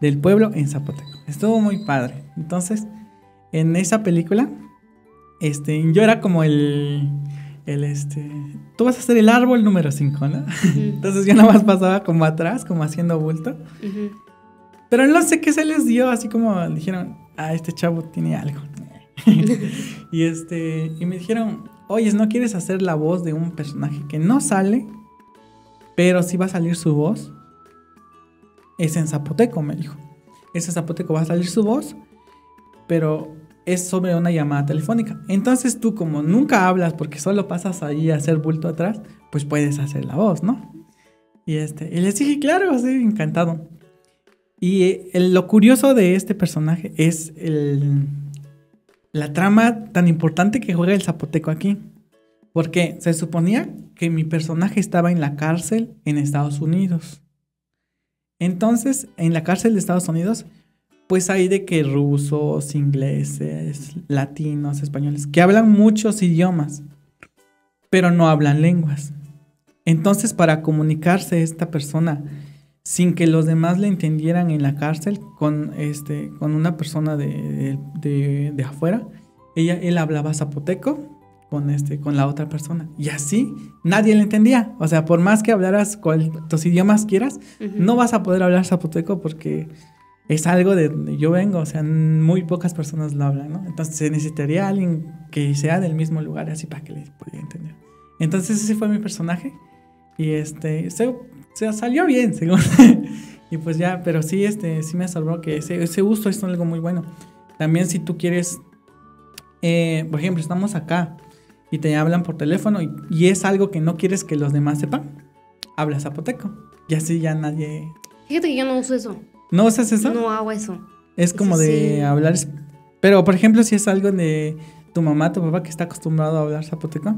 del pueblo en zapoteco. Estuvo muy padre. Entonces, en esa película, este, yo era como el, el este, tú vas a ser el árbol número 5, ¿no? [LAUGHS] Entonces yo nada más pasaba como atrás, como haciendo bulto. Ujú. Pero no sé qué se les dio, así como dijeron, ah, este chavo tiene algo. [LAUGHS] y este, y me dijeron, oye, ¿no quieres hacer la voz de un personaje que no sale, pero sí va a salir su voz? Es en zapoteco, me dijo. Es en zapoteco, va a salir su voz, pero es sobre una llamada telefónica. Entonces tú como nunca hablas porque solo pasas ahí a hacer bulto atrás, pues puedes hacer la voz, ¿no? Y este, y les dije, claro, sí, encantado. Y eh, lo curioso de este personaje es la trama tan importante que juega el zapoteco aquí. Porque se suponía que mi personaje estaba en la cárcel en Estados Unidos. Entonces, en la cárcel de Estados Unidos, pues hay de que rusos, ingleses, latinos, españoles, que hablan muchos idiomas, pero no hablan lenguas. Entonces, para comunicarse esta persona sin que los demás le entendieran en la cárcel con, este, con una persona de, de, de afuera, ella, él hablaba zapoteco con, este, con la otra persona. Y así nadie le entendía. O sea, por más que hablaras cuantos idiomas quieras, no vas a poder hablar zapoteco porque es algo de donde yo vengo. O sea, muy pocas personas lo hablan, ¿no? Entonces se necesitaría alguien que sea del mismo lugar así para que le pudiera entender. Entonces ese fue mi personaje. Y este, se, se salió bien, [LAUGHS] según. y pues ya, pero sí, este, sí me asombró que ese, ese gusto es algo muy bueno. También si tú quieres, eh, por ejemplo, estamos acá y te hablan por teléfono y, y es algo que no quieres que los demás sepan, habla zapoteco. Y así ya nadie... Fíjate que yo no uso eso. ¿No usas eso? No hago eso. es como eso de sí. hablar... Pero, por ejemplo, si es algo de tu mamá, tu papá que está acostumbrado a hablar zapoteco.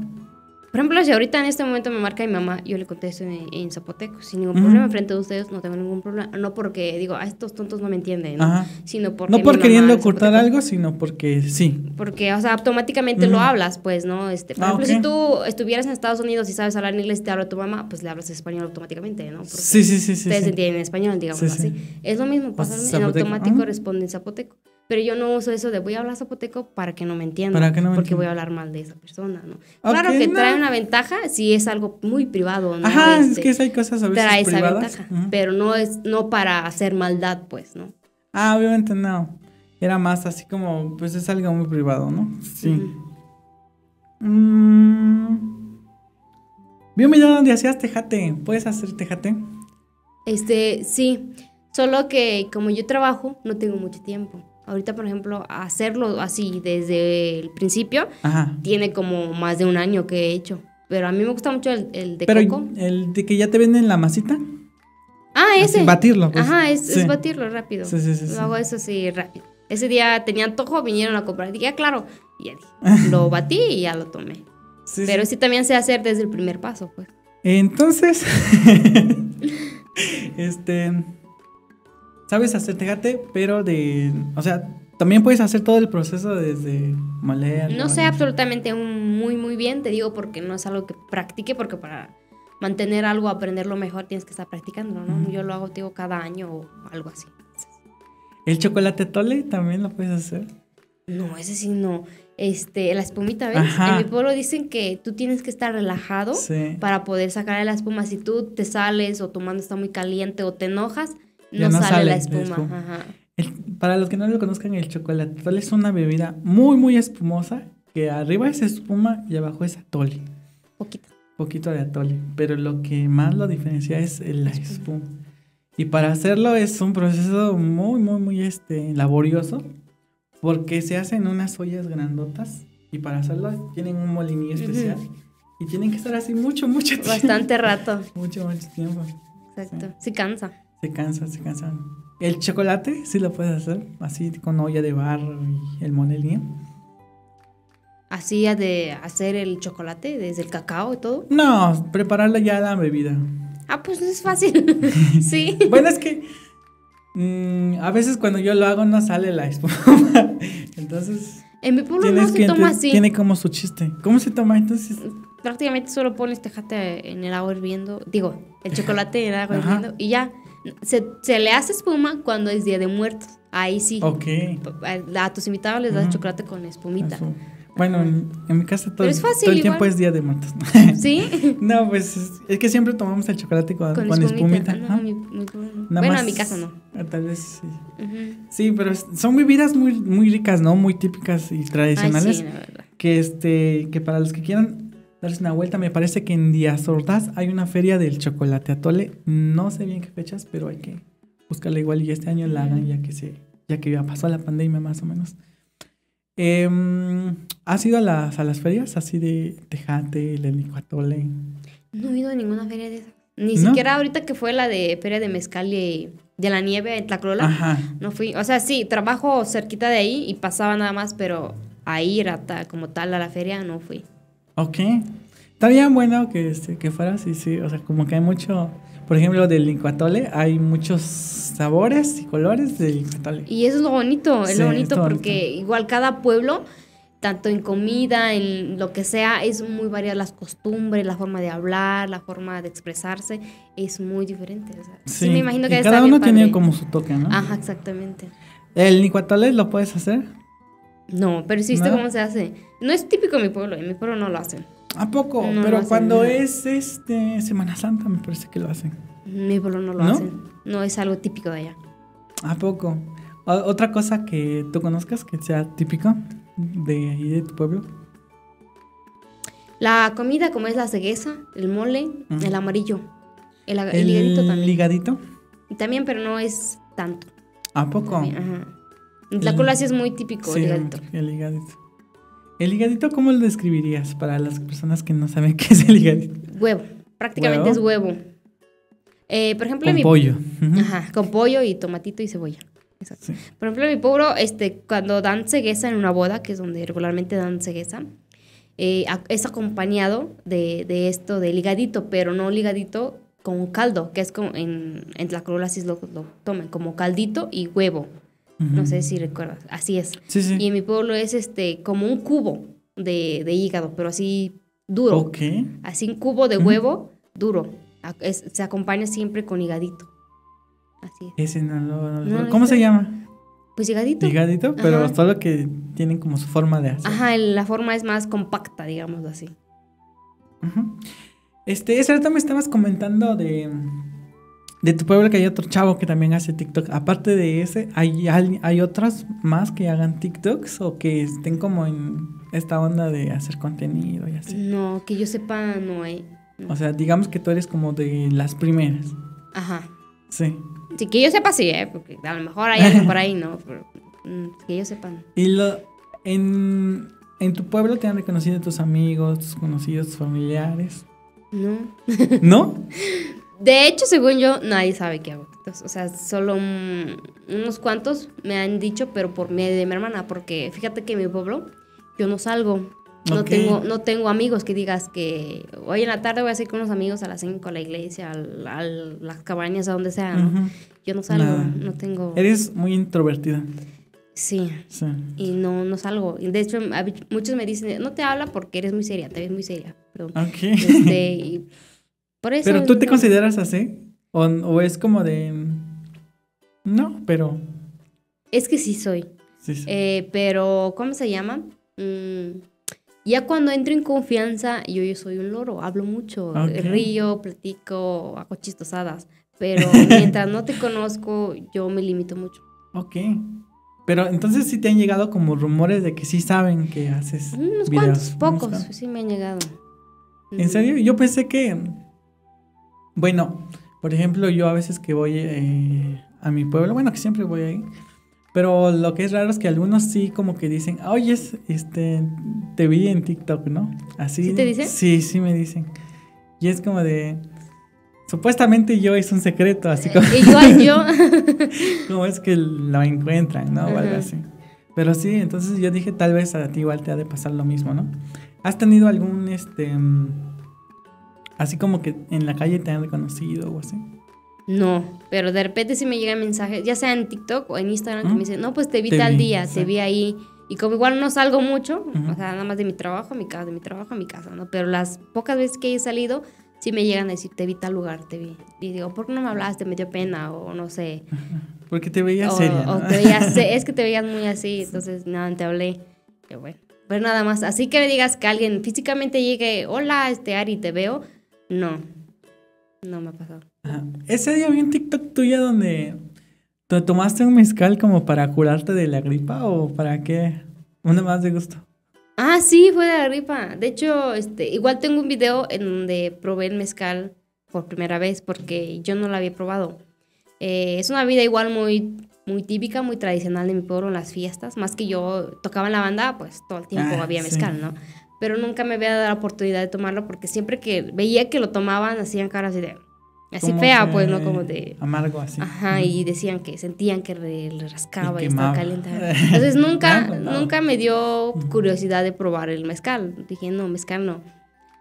Por ejemplo, si ahorita en este momento me marca mi mamá, yo le contesto en, en zapoteco, sin ningún problema. Frente a ustedes no tengo ningún problema. No porque digo, ah, estos tontos no me entienden, ¿no? Sino porque. No por queriendo ocultar algo, sino porque sí. Porque, o sea, automáticamente lo hablas, pues, ¿no? Este, por Ah, ejemplo, si tú estuvieras en Estados Unidos y sabes hablar inglés y te habla tu mamá, pues le hablas español automáticamente, ¿no? Porque Sí, sí, sí, sí. ustedes sí. entienden español, digamos Sí, así. sí. Es lo mismo, pasa en automático Ah. responde en zapoteco. Pero yo no uso eso de voy a hablar zapoteco para que no me entiendan. Para que no me porque voy a hablar mal de esa persona, ¿no? Claro que no. trae una ventaja si es algo muy privado, ¿no? Ajá, es Este, que hay cosas a veces trae esa privadas. ventaja. Pero no es no para hacer maldad, pues, ¿no? Ah, obviamente no. Era más así como, pues es algo muy privado, ¿no? Sí. Mm. Vi un video donde hacías tejate. ¿Puedes hacer tejate? Este, sí. Solo que como yo trabajo, no tengo mucho tiempo. Ahorita, por ejemplo, hacerlo así desde el principio Ajá. tiene como más de un año que he hecho. Pero a mí me gusta mucho el, el de Pero coco. el de que ya te venden la masita. Ah, ese. Así, batirlo. pues. Ajá, es, Sí. es batirlo rápido. Sí, sí, sí, Lo hago eso así rápido. Ese día tenía antojo, vinieron a comprar. Dije, ah, claro. Y ya dije, [LAUGHS] lo batí y ya lo tomé. Sí, sí. Pero sí también sé hacer desde el primer paso, pues. Entonces, [LAUGHS] este, sabes hacer tejate, pero de, o sea, también puedes hacer todo el proceso desde moler. No sé absolutamente un- muy, muy bien, te digo, porque no es algo que practique, porque para mantener algo, aprenderlo mejor, tienes que estar practicándolo, ¿no? Yo lo hago, te digo, cada año o algo así. El chocolate tole también lo puedes hacer. No, ese sí no. Este, la espumita, ¿ves? Ajá. En mi pueblo dicen que tú tienes que estar relajado Sí. para poder sacar la espuma. Si tú te sales o tu mano está muy caliente o te enojas, Ya no, no sale, sale la espuma. espuma. Ajá. El- para los que no lo conozcan, el chocolate atole es una bebida muy, muy espumosa, que arriba es espuma y abajo es atole. Poquito. poquito de atole, pero lo que más lo diferencia es la espuma. Y para hacerlo es un proceso muy, muy, muy este, laborioso, Porque se hacen unas ollas grandotas y para hacerlo tienen un molinillo especial. Y tienen que estar así mucho, mucho tiempo. Bastante rato. [LAUGHS] mucho, mucho tiempo. Exacto. Sí, cansa. Se cansa, se cansa. El chocolate sí lo puedes hacer, así con olla de barro y el molinillo. Así de hacer el chocolate, desde el cacao y todo. No, prepararle ya la bebida. Ah, pues es fácil. [LAUGHS] sí. bueno, es que mm, a veces cuando yo lo hago no sale la espuma. [LAUGHS] Entonces. En mi pueblo no se toma así. Tiene como su chiste. ¿Cómo se toma entonces? Prácticamente solo pones tejate en el agua hirviendo. Digo, el chocolate en el agua hirviendo. Y ya. Se, se, le hace espuma cuando es día de muertos. Ahí sí. Ok. A tus invitados les das chocolate con espumita. Bueno, en, mi casa todo, todo el tiempo es Día de Muertos. [LAUGHS] ¿Sí? [LAUGHS] no, pues es, que siempre tomamos el chocolate con, con, espumita. Ah, no, bueno, a mi casa no. Ah, tal vez sí. Sí, pero son bebidas muy, muy ricas, ¿no? Muy típicas y tradicionales. sí, la verdad. Que, este, que para los que quieran darse una vuelta, me parece que en Díaz Ordaz hay una feria del chocolate atole. No sé bien qué fechas, pero hay que buscarla igual y este año la hagan ya que se ya que ya pasó la pandemia más o menos. Eh, ¿Has ido a las, a las ferias así de Tejate, el Licuatole? No he ido a ninguna feria de esas. Ni siquiera ahorita que fue la de Feria de Mezcal y de la Nieve en Tlacrola. Ajá. No fui. O sea, sí, trabajo cerquita de ahí y pasaba nada más, pero a ir a como tal a la feria no fui. Ok. Estaría bueno que, este, que fueras, sí, sí. O sea, como que hay mucho por ejemplo, del licuatole hay muchos sabores y colores del licuatole. Y eso es lo bonito, es lo bonito porque igual cada pueblo, tanto en comida, en lo que sea, es muy variada las costumbres, la forma de hablar, la forma de expresarse, es muy diferente. sí, me imagino que cada uno tiene como su toque, ¿no? Ajá, exactamente. ¿El licuatole lo puedes hacer? No, pero sí, cómo se hace. No es típico en mi pueblo, en mi pueblo no lo hacen. ¿A poco? Pero cuando es este Semana Santa me parece que lo hacen. Mi pueblo no lo hacen. No es algo típico de allá. ¿A poco? ¿Otra cosa que tú conozcas que sea típico de ahí de tu pueblo? La comida como es la cegueza, el mole, el amarillo. El, el, ligadito también. ¿Ligadito? También, pero no es tanto. ¿A poco? Ajá. La sí es muy típico, el ligadito. El ligadito. ¿El ligadito cómo lo describirías para las personas que no saben [LAUGHS] qué es el ligadito? Huevo, prácticamente es huevo. Eh, por ejemplo, con pollo. Ajá, con pollo y tomatito y cebolla. Exacto. Por ejemplo, en mi pueblo, este, cuando dan cegueza en una boda, que es donde regularmente dan cegueza, eh, es acompañado de, de, esto de ligadito, pero no ligadito con caldo, que es como en, en la así lo, lo toman, como caldito y huevo. No sé si recuerdas. Así es. Y en mi pueblo es este como un cubo de, hígado, pero así duro. Ok. Así un cubo de huevo duro. se acompaña siempre con higadito. Así es. Ese no, ¿Cómo se llama? Pues higadito. Higadito, pero solo que tienen como su forma de hacer. Ajá, la forma es más compacta, digamos así. Este, ese rato me estabas comentando de de tu pueblo que hay otro chavo que también hace TikTok. Aparte de ese, ¿hay, hay, otras más que hagan TikToks o que estén como en esta onda de hacer contenido y así? No, que yo sepa, no hay. O sea, digamos que tú eres como de las primeras. Ajá. Sí. Sí, que yo sepa, sí, ¿eh? Porque a lo mejor hay alguien por ahí, ¿no? [LAUGHS] Pero mm, que yo sepa. Y lo, en, en tu pueblo te han reconocido tus amigos, tus conocidos, tus familiares. No. ¿No? [LAUGHS] De hecho, según yo, nadie sabe que hago TikToks. O sea, solo unos cuantos me han dicho, pero por medio de mi hermana. Porque fíjate que en mi pueblo yo no salgo. No, tengo, no tengo amigos que digas que hoy en la tarde voy a ir con unos amigos a las 5 a la iglesia, a, las cabañas, a donde sea. ¿no? Yo no salgo, no tengo. Eres muy introvertida. Sí. sí. Y no, no salgo. De hecho, muchos me dicen, no te habla porque eres muy seria, te ves muy seria. Perdón. Este, [LAUGHS] ¿Pero tú te consideras así? ¿O, es como de... No, pero... Es que sí soy. Sí, sí. Eh, pero, ¿cómo se llama? Mm, ya cuando entro en confianza, yo, yo soy un loro, hablo mucho, río, platico, hago chistosadas. Pero [LAUGHS] mientras no te conozco, yo me limito mucho. Ok. Pero entonces sí te han llegado como rumores de que sí saben que haces. Unos cuantos, pocos, sí me han llegado. ¿En serio? Yo pensé que bueno, por ejemplo, yo a veces que voy eh, a mi pueblo, bueno, que siempre voy ahí, Pero lo que es raro es que algunos sí como que dicen, oye, este, te vi en TikTok, ¿no? Así. ¿Sí te dicen? Sí, sí me dicen. Y es como de, supuestamente yo es un secreto, así como... Igual yo. [LAUGHS] como es que lo encuentran, ¿no? O algo así. Pero sí, entonces yo dije, tal vez a ti igual te ha de pasar lo mismo, ¿no? ¿Has tenido algún, este, mm, así como que en la calle te han reconocido o así? No, pero de repente sí me llegan mensajes, ya sea en TikTok o en Instagram, que me dicen, no, pues te vi tal día, te vi ahí. Y como igual no salgo mucho, o sea, nada más de mi trabajo a mi casa, de mi trabajo a mi casa, ¿no? Pero las pocas veces que he salido, sí me llegan a decir, te vi tal lugar, te vi. Y digo, ¿por qué no me hablaste? Me dio pena, o no sé. [LAUGHS] Porque te veías seria. O te veías, es que te veías muy así, [LAUGHS] entonces nada, te hablé. Bueno. Pero nada más, así que me digas que alguien físicamente llegue, hola, este Ari, te veo. No, no me ha pasado. Ese día vi un TikTok tuya donde te tomaste un mezcal como para curarte de la gripa o para qué? Una más de gusto. Ah, sí, fue de la gripa. De hecho, este, igual tengo un video en donde probé el mezcal por primera vez porque yo no lo había probado. Eh, es una vida igual muy, muy típica, muy tradicional de mi pueblo en las fiestas. Más que yo tocaba en la banda, pues todo el tiempo ah, había mezcal, ¿no? Pero nunca me había dado la oportunidad de tomarlo porque siempre que veía que lo tomaban hacían caras de Así fea, pues, ¿no? Como de... Amargo, así. Ajá, y decían que sentían que le rascaba y, estaba caliente. [LAUGHS] Entonces nunca, nunca me dio curiosidad de probar el mezcal. Dije, no, mezcal no.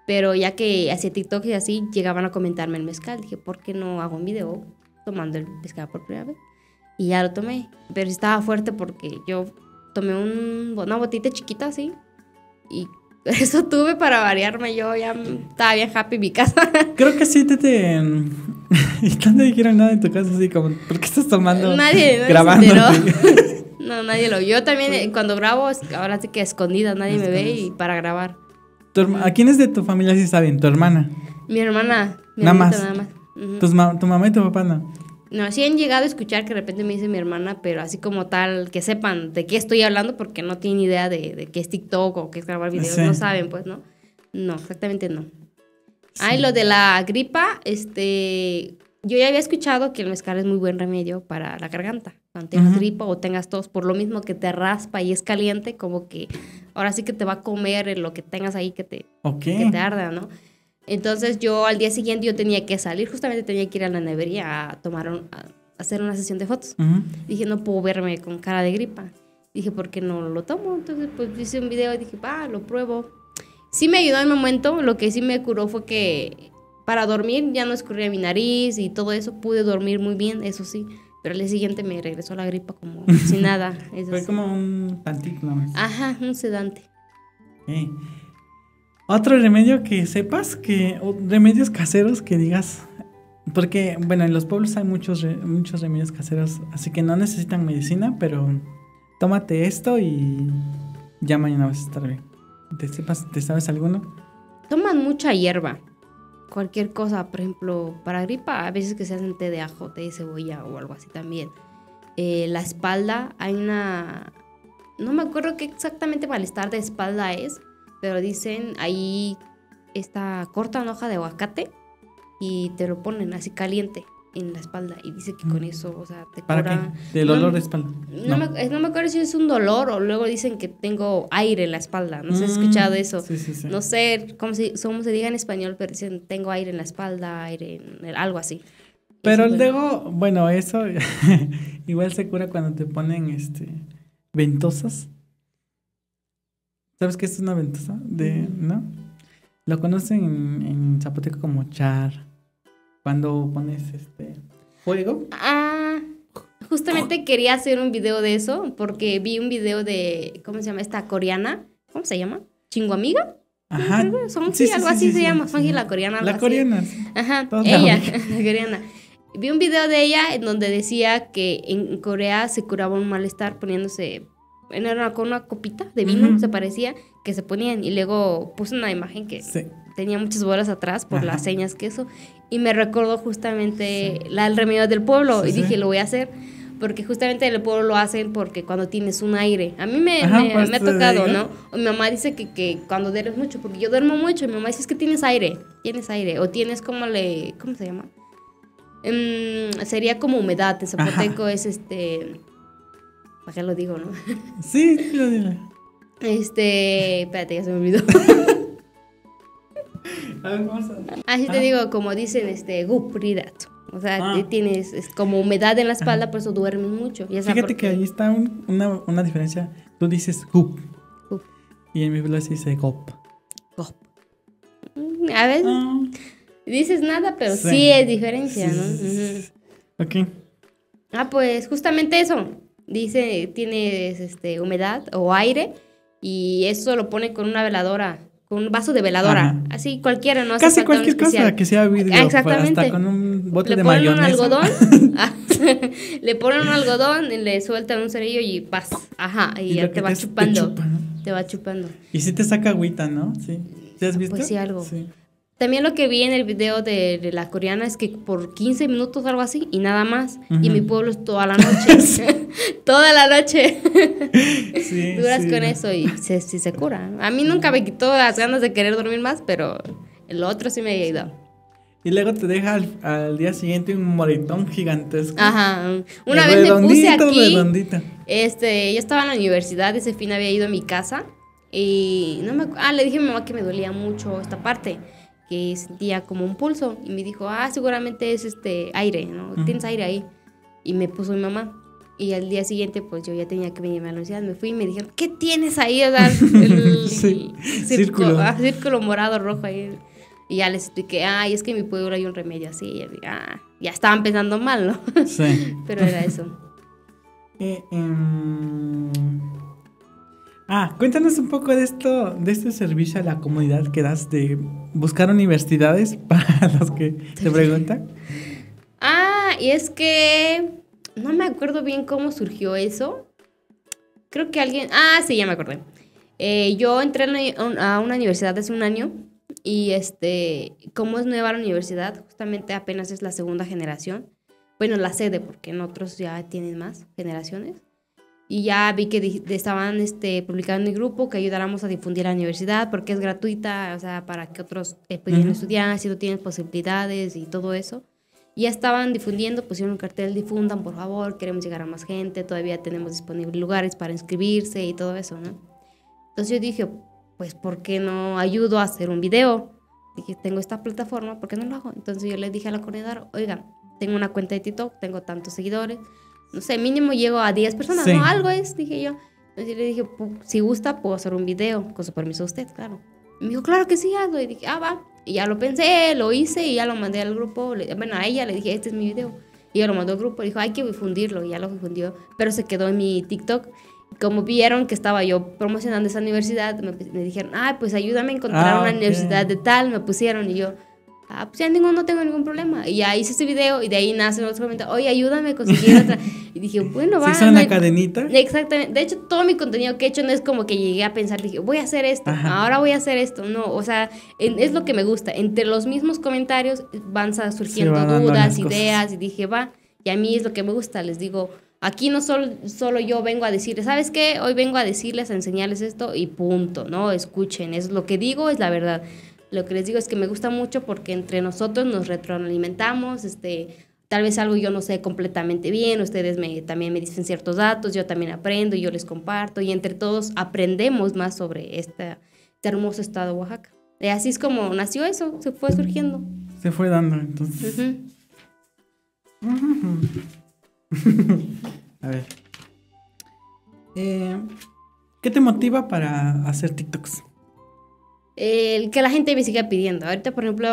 Pero ya que hacía TikTok y así, llegaban a comentarme el mezcal. Dije, ¿por qué no hago un video tomando el mezcal por primera vez? Y ya lo tomé. Pero estaba fuerte porque yo tomé un, una botita chiquita así. Y [LAUGHS] eso tuve para variarme. Yo ya estaba bien happy en mi casa. [LAUGHS] Creo que sí te. te... [LAUGHS] y no te dijeron nada en tu casa, así como, ¿por qué estás tomando? Nadie, grabando. no, nadie lo. Yo también, cuando grabo, ahora sí que escondida, nadie me ve y para grabar. ¿A quiénes de tu familia sí saben? ¿Tu hermana? Mi hermana. nada, más. nada más. ¿Tu mamá y tu papá no? No, sí han llegado a escuchar que de repente me dice mi hermana, pero así como tal, que sepan de qué estoy hablando porque no tienen idea de, de qué es TikTok o qué es grabar videos, no saben, pues, ¿no? No, exactamente no. Ay, lo de la gripa, este, yo ya había escuchado que el mezcal es muy buen remedio para la garganta. Cuando tengas gripa o tengas tos, por lo mismo que te raspa y es caliente, como que ahora sí que te va a comer lo que tengas ahí que te, que te arda, ¿no? Entonces yo al día siguiente yo tenía que salir, justamente tenía que ir a la nevería a tomar a hacer una sesión de fotos. Dije, no puedo verme con cara de gripa. Dije, ¿por qué no lo tomo? Entonces pues hice un video y dije, va, lo pruebo. Sí me ayudó en el momento, lo que sí me curó fue que para dormir ya no escurría mi nariz y todo eso, pude dormir muy bien, eso sí. Pero al día siguiente me regresó la gripa como [LAUGHS] sin nada. Fue como un tantito Ajá, un sedante. Otro remedio que sepas, que remedios caseros que digas, porque bueno, en los pueblos hay muchos, muchos remedios caseros, así que no necesitan medicina, pero tómate esto y ya mañana vas a estar bien. ¿Te, sepas, ¿te sabes alguno? Toman mucha hierba. Cualquier cosa, por ejemplo, para gripa, a veces que se hacen té de ajo, té de cebolla o algo así también. Eh, la espalda, hay una... No me acuerdo qué exactamente malestar de espalda es, pero dicen ahí esta cortan hoja de aguacate y te lo ponen así caliente en la espalda y dice que con mm. eso, o sea, te ¿Para qué? ¿Del dolor de espalda? No. Me, no, me, acuerdo si es un dolor o luego dicen que tengo aire en la espalda. No sé si has escuchado mm, eso. Sí, sí, sí. No sé cómo se, cómo se diga en español, pero dicen tengo aire en la espalda, aire en algo así. Pero luego, bueno, eso [LAUGHS] igual se cura cuando te ponen este ventosas. ¿Sabes qué es una ventosa? De, ¿No? Lo conocen en, zapoteco como char. Cuando pones este fuego. Ah, justamente quería hacer un video de eso porque vi un video de, ¿cómo se llama? Esta coreana. ¿Cómo se llama? ¿Chinguamiga? Ajá. Son, sí, algo así se llama. Son la coreana. La coreana. Ajá, ella, [LAUGHS] la coreana. Vi un video de ella en donde decía que en Corea se curaba un malestar poniéndose era con una copita de vino, se parecía, que se ponían. Y luego puse una imagen que tenía muchas bolas atrás por las señas que eso. Y me recordó justamente la, el remedio del pueblo. y dije, lo voy a hacer. Porque justamente en el pueblo lo hacen porque cuando tienes un aire. A mí me, pues, ha tocado, ¿no? O mi mamá dice que, que cuando duermes mucho, porque yo duermo mucho, y mi mamá dice es que tienes aire, tienes aire. O tienes como le. ¿Cómo se llama? Em, sería como humedad. En zapoteco es este ¿Para qué lo digo, no? Sí, lo digo. Este, espérate, ya se me olvidó. Así te Ah. digo, como dicen, este, gupridat. O sea, Ah. tienes es como humedad en la espalda, por eso duermes mucho. Ya Fíjate que ahí está un- una, una diferencia. Tú dices gup Gup. y en mi blog se dice gop. Gop. Mm, A veces Ah, dices nada, pero sí, Sí. es diferencia, sí, ¿no? sí. Ok. Ah, pues justamente eso. Dice, tienes este, humedad o aire y eso lo pone con una veladora, con un vaso de veladora. Ajá. Así cualquiera, no hace Casi cualquier cosa que sea vidrio. Ah, exactamente. Hasta con un bote le de ponen un algodón, [LAUGHS] ah, [LAUGHS] le ponen un algodón, y le sueltan un cerillo y paz, ajá, y, Y ya te va te- te chupando, chupa, ¿no? te va chupando. Y si te saca agüita, ¿no? Sí. ¿Sí has visto? Pues sí, algo. Sí. También lo que vi en el video de, de la coreana es que por 15 minutos algo así y nada más. Y Ujú. mi pueblo es toda la [LAUGHS] noche. [LAUGHS] toda la noche. [LAUGHS] Sí, Duras sí. con eso y se, sí se cura. A mí nunca me quitó las ganas de querer dormir más, pero el otro sí me ha ido. Y luego te deja al, al día siguiente un moretón gigantesco. Ajá. Una vez me puse aquí. redondito. Este, yo estaba en la universidad, ese fin había ido a mi casa y no me ah, le dije a mi mamá que me dolía mucho esta parte, que sentía como un pulso y me dijo, "Ah, seguramente es este aire, ¿no? Ujú. Tienes aire ahí." Y me puso mi mamá. Y al día siguiente, pues yo ya tenía que venir a la universidad. Me fui y me dijeron, ¿qué tienes ahí? O sea, [LAUGHS] el, Sí, [LAUGHS] el círculo. ah, círculo morado, rojo ahí. Y ya les expliqué, ah, y es que en mi pueblo hay un remedio así. Y dije, ah, ya estaban pensando mal, ¿no? Sí. [LAUGHS] Pero era eso. Eh, em, Ah, cuéntanos un poco de esto, de este servicio a la comunidad que das de buscar universidades [LAUGHS] para los que te preguntan. Ah, y es que no me acuerdo bien cómo surgió eso. Creo que alguien... Ah, sí, ya me acordé. Eh, yo entré a una universidad hace un año y este, como es nueva la universidad, justamente apenas es la segunda generación. Bueno, la sede, porque en otros ya tienen más generaciones. Y ya vi que estaban este, publicando en mi grupo que ayudáramos a difundir la universidad porque es gratuita, o sea, para que otros eh, pudieran Ujú. estudiar si no tienen posibilidades y todo eso. Ya estaban difundiendo, pusieron un cartel, difundan, por favor, queremos llegar a más gente, todavía tenemos disponibles lugares para inscribirse y todo eso, ¿no? Entonces yo dije, pues, ¿por qué no ayudo a hacer un video? Dije, tengo esta plataforma, ¿por qué no lo hago? Entonces yo le dije a la coordinadora, oiga, tengo una cuenta de TikTok, tengo tantos seguidores, no sé, mínimo llego a 10 personas, Sí. ¿no? Algo es, dije yo. Entonces le dije, "Pu- si gusta, puedo hacer un video, con su permiso de usted, claro. Y me dijo, claro que sí, hazlo. Y dije, ah, va. Y ya lo pensé, lo hice y ya lo mandé al grupo. Bueno, a ella le dije, este es mi video. Y ella lo mandó al grupo, dijo, hay que difundirlo. Y ya lo difundió. Pero se quedó en mi TikTok. Como vieron que estaba yo promocionando esa universidad, me, me dijeron, ah, pues ayúdame a encontrar Ah, una ok. universidad de tal. Me pusieron y yo, ah, pues ya ningún, no tengo ningún problema. Y ya hice ese video y de ahí nace otro comentario, oye, ayúdame a conseguir otra. Y dije, bueno, va. Se hizo una cadenita. Exactamente. De hecho, todo mi contenido que he hecho no es como que llegué a pensar, dije, voy a hacer esto, Ajá. ahora voy a hacer esto. No, o sea, en- es lo que me gusta. Entre los mismos comentarios van surgiendo van dudas, ideas, y dije, va, y a mí es lo que me gusta. Les digo, aquí no solo, solo yo vengo a decirles, ¿sabes qué? Hoy vengo a decirles, a enseñarles esto y punto, ¿no? Escuchen, es lo que digo, es la verdad. Lo que les digo es que me gusta mucho porque entre nosotros nos retroalimentamos, este, tal vez algo yo no sé completamente bien, ustedes me, también me dicen ciertos datos, yo también aprendo, yo les comparto y entre todos aprendemos más sobre esta, este hermoso estado de Oaxaca. Y así es como nació eso, se fue surgiendo. Se fue dando, entonces. [LAUGHS] A ver. Eh, ¿Qué te motiva para hacer TikToks? El que la gente me siga pidiendo. Ahorita, por ejemplo,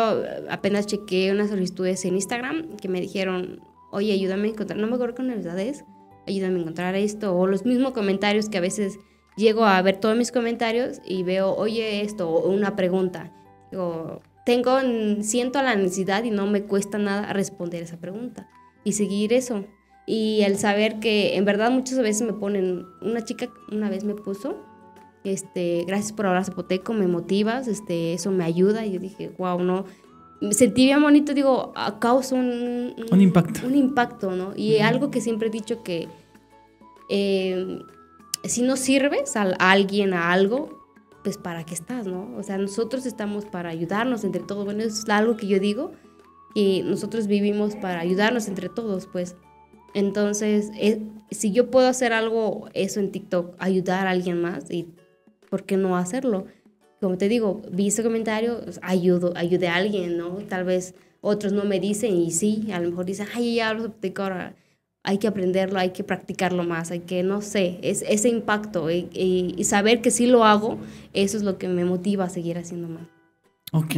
apenas chequeé unas solicitudes en Instagram que me dijeron, oye, ayúdame a encontrar, no me acuerdo qué universidad es, ayúdame a encontrar esto, o los mismos comentarios que a veces llego a ver todos mis comentarios y veo, oye, esto, o una pregunta. Digo, tengo, siento la necesidad y no me cuesta nada responder esa pregunta y seguir eso. Y el saber que en verdad muchas veces me ponen, una chica una vez me puso, este, gracias por hablar zapoteco, me motivas, este, eso me ayuda. Y yo dije, wow, no. Me sentí bien bonito, digo, a- causa un, Un impacto. Un impacto, ¿no? Y algo que siempre he dicho que eh, si no sirves a, a alguien, a algo, pues para qué estás, ¿no? O sea, nosotros estamos para ayudarnos entre todos. Bueno, eso es algo que yo digo, que nosotros vivimos para ayudarnos entre todos, pues. Entonces, es, si yo puedo hacer algo, eso en TikTok, ayudar a alguien más, y ¿por qué no hacerlo? Como te digo, vi ese comentario, pues, ayudo, ayude a alguien, ¿no? Tal vez otros no me dicen y sí, a lo mejor dicen, ay, ya lo ahora hay que aprenderlo, hay que practicarlo más, hay que, no sé, es, ese impacto y, saber que sí lo hago, eso es lo que me motiva a seguir haciendo más. Ok.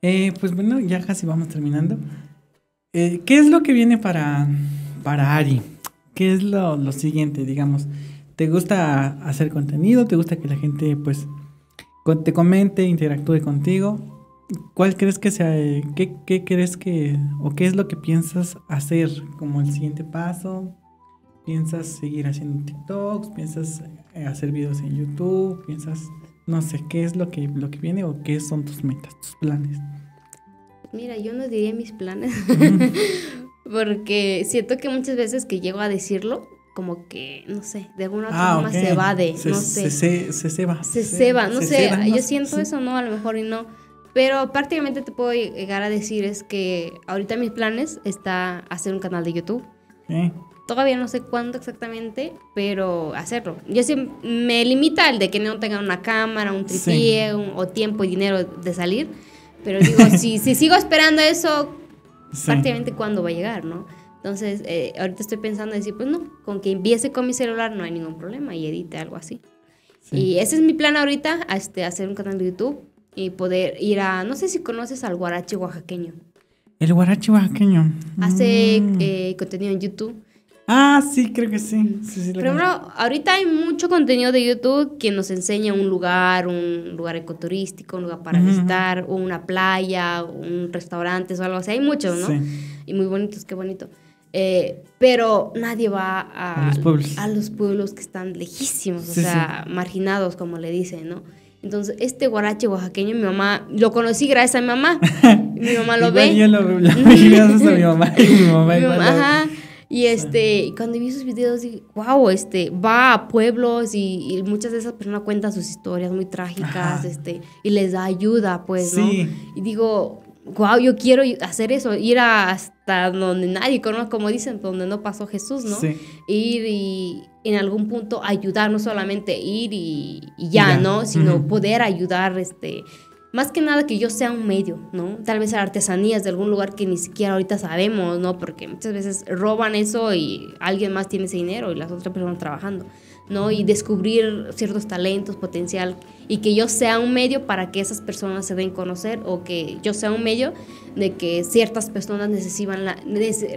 Eh, pues bueno, ya casi vamos terminando. Eh, ¿Qué es lo que viene para, para Ari? ¿Qué es lo, lo, siguiente, digamos? ¿Te gusta hacer contenido? ¿Te gusta que la gente pues te comente, interactúe contigo? ¿Cuál crees que sea, qué, qué, crees que, o qué es lo que piensas hacer como el siguiente paso? ¿Piensas seguir haciendo TikToks? ¿Piensas eh, hacer videos en YouTube? ¿Piensas, no sé, qué es lo que, lo que viene o qué son tus metas, tus planes? Mira, yo no diría mis planes, [LAUGHS] porque siento que muchas veces que llego a decirlo, como que, no sé, de alguna ah, forma se evade, no sé. Se, se, ceba. Se, ceba, no sé, yo siento eso, ¿no? A lo mejor y no pero prácticamente te puedo llegar a decir es que ahorita mis planes está hacer un canal de YouTube. Todavía no sé cuándo exactamente, pero hacerlo. Yo sí me limita el de que no tenga una cámara, un tripié o tiempo y dinero de salir. Pero digo, [LAUGHS] si, si sigo esperando eso, prácticamente cuándo va a llegar, ¿no? Entonces, eh, ahorita estoy pensando en decir, pues no, con que empiece con mi celular no hay ningún problema y edite algo así. Y ese es mi plan ahorita, este, hacer un canal de YouTube y poder ir a, no sé si conoces al guarache oaxaqueño. El guarache oaxaqueño. Hace mm. eh, contenido en YouTube. Ah, sí, creo que sí. sí, ahorita hay mucho contenido de YouTube que nos enseña un lugar, un lugar ecoturístico, un lugar para visitar, o una playa, un restaurante o algo así. Hay muchos, ¿no? Sí. Y muy bonitos, qué bonito. Eh, pero nadie va a, a, los pueblos. a los pueblos que están lejísimos, o sea, marginados, como le dicen, ¿no? Entonces, este guarache oaxaqueño, mi mamá, lo conocí gracias a mi mamá. [LAUGHS] mi mamá lo ve. Yo lo, lo vi gracias a mi mamá. Y mi mamá, mi mamá ajá. Y este, cuando vi sus videos, dije, wow, este, va a pueblos y, muchas de esas personas cuentan sus historias muy trágicas, este, y les da ayuda, pues, ¿no? Sí. Y digo, wow, yo quiero hacer eso, ir hasta donde nadie conoce, como dicen, donde no pasó Jesús, ¿no? Sí. Ir y en algún punto ayudar, no solamente ir y, ya, ¿no? Sino poder ayudar, este, más que nada que yo sea un medio, ¿no? Tal vez artesanías de algún lugar que ni siquiera ahorita sabemos, ¿no? Porque muchas veces roban eso y alguien más tiene ese dinero y las otras personas trabajando. ¿No? Y descubrir ciertos talentos, potencial, y que yo sea un medio para que esas personas se den conocer o que yo sea un medio de que ciertas personas necesitan la,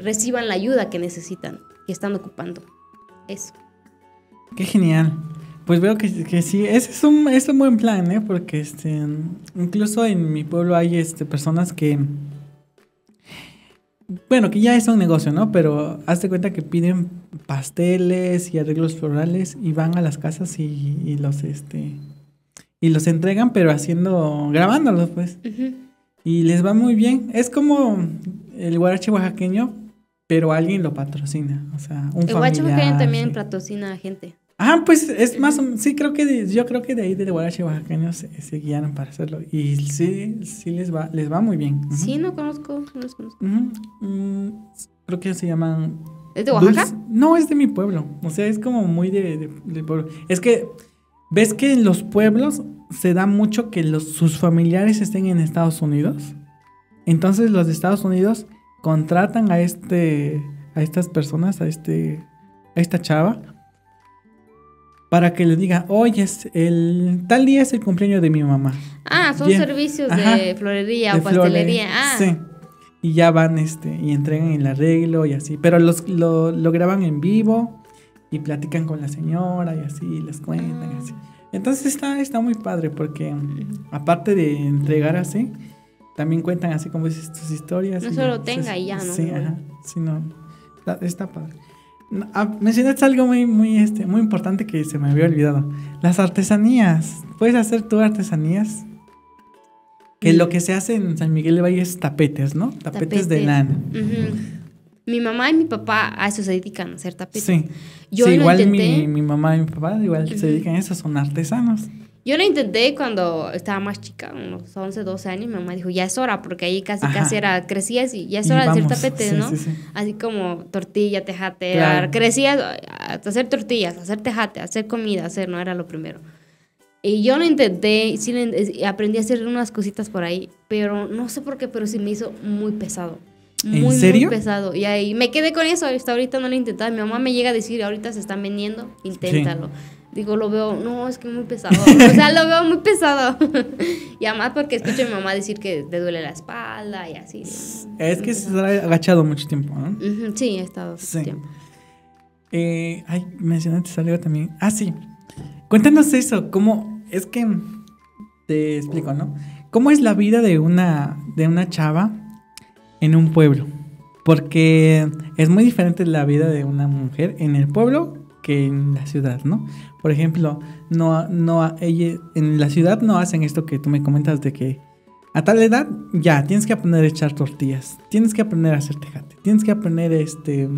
reciban la ayuda que necesitan, que están ocupando. Eso. Qué genial. Pues veo que, que sí, ese es un, es un buen plan, ¿eh? Porque este, incluso en mi pueblo hay este, personas que bueno, que ya es un negocio, ¿no? Pero hazte cuenta que piden pasteles y arreglos florales y van a las casas y, los este y los entregan, pero haciendo, grabándolos, pues. Y les va muy bien. Es como el guarache oaxaqueño, pero alguien lo patrocina. O sea, un El guarache oaxaqueño también patrocina a gente. Ah, pues es más, sí creo que yo creo que de ahí de Guarache oaxaqueño se, se, guiaron para hacerlo y sí, sí les va, les va muy bien. Sí, no conozco, no los conozco. Mm, creo que se llaman. ¿Es de Oaxaca? No, es de mi pueblo. O sea, es como muy de, de, pueblo. Es que ves que en los pueblos se da mucho que los, sus familiares estén en Estados Unidos. Entonces los de Estados Unidos contratan a este, a estas personas, a este, a esta chava para que le diga, oye, el, tal día es el cumpleaños de mi mamá. Ah, son servicios de florería o pastelería. Ah. Sí. Y ya van este, y entregan el arreglo y así. Pero los, lo, lo graban en vivo y platican con la señora y así, les cuentan y así. Ah. Entonces está, está muy padre porque aparte de entregar así, también cuentan así como dices tus historias. No solo tenga y ya, ¿no? Sí, ajá, sí, no, está padre. Ah, mencionaste algo muy, muy, este, muy importante que se me había olvidado. Las artesanías. ¿Puedes hacer tú artesanías? Que lo que se hace en San Miguel de Valle es tapetes, ¿no? Tapetes, de lana. Mi mamá y mi papá a eso se dedican, a hacer tapetes. Sí. Yo igual mi, mi, mamá y mi papá igual se dedican a eso, son artesanos. Yo lo intenté cuando estaba más chica, unos 11, 12 años. Mi mamá dijo, ya es hora, porque ahí casi, Ajá. casi era, crecías y ya es Y hora de hacer tapetes, sí, ¿no? sí, sí. Así como tortilla, tejate, Claro. crecías hacer tortillas, hacer tejate, hacer comida, hacer, no era lo primero. Y yo lo intenté, sí aprendí a hacer unas cositas por ahí, pero no sé por qué, pero se me hizo muy pesado. ¿En Muy, serio? muy pesado. Y ahí me quedé con eso, hasta ahorita no lo he intentado. Mi mamá me llega a decir, ahorita se están vendiendo, inténtalo. Digo, lo veo, no, es que muy pesado. o sea, lo veo muy pesado. [LAUGHS] y además porque escucho a mi mamá decir que te duele la espalda y así. Es que se ha agachado mucho tiempo, ¿no? Sí, he estado Sí. tiempo. Eh, ay, mencionaste algo también. Ah, sí. Cuéntanos eso, cómo es que te explico, ¿no? ¿Cómo es la vida de una de una chava en un pueblo? Porque es muy diferente la vida de una mujer en el pueblo que en la ciudad, ¿no? Por ejemplo, no no ella en la ciudad no hacen esto que tú me comentas de que a tal edad ya tienes que aprender a echar tortillas, tienes que aprender a hacer tejate, tienes que aprender este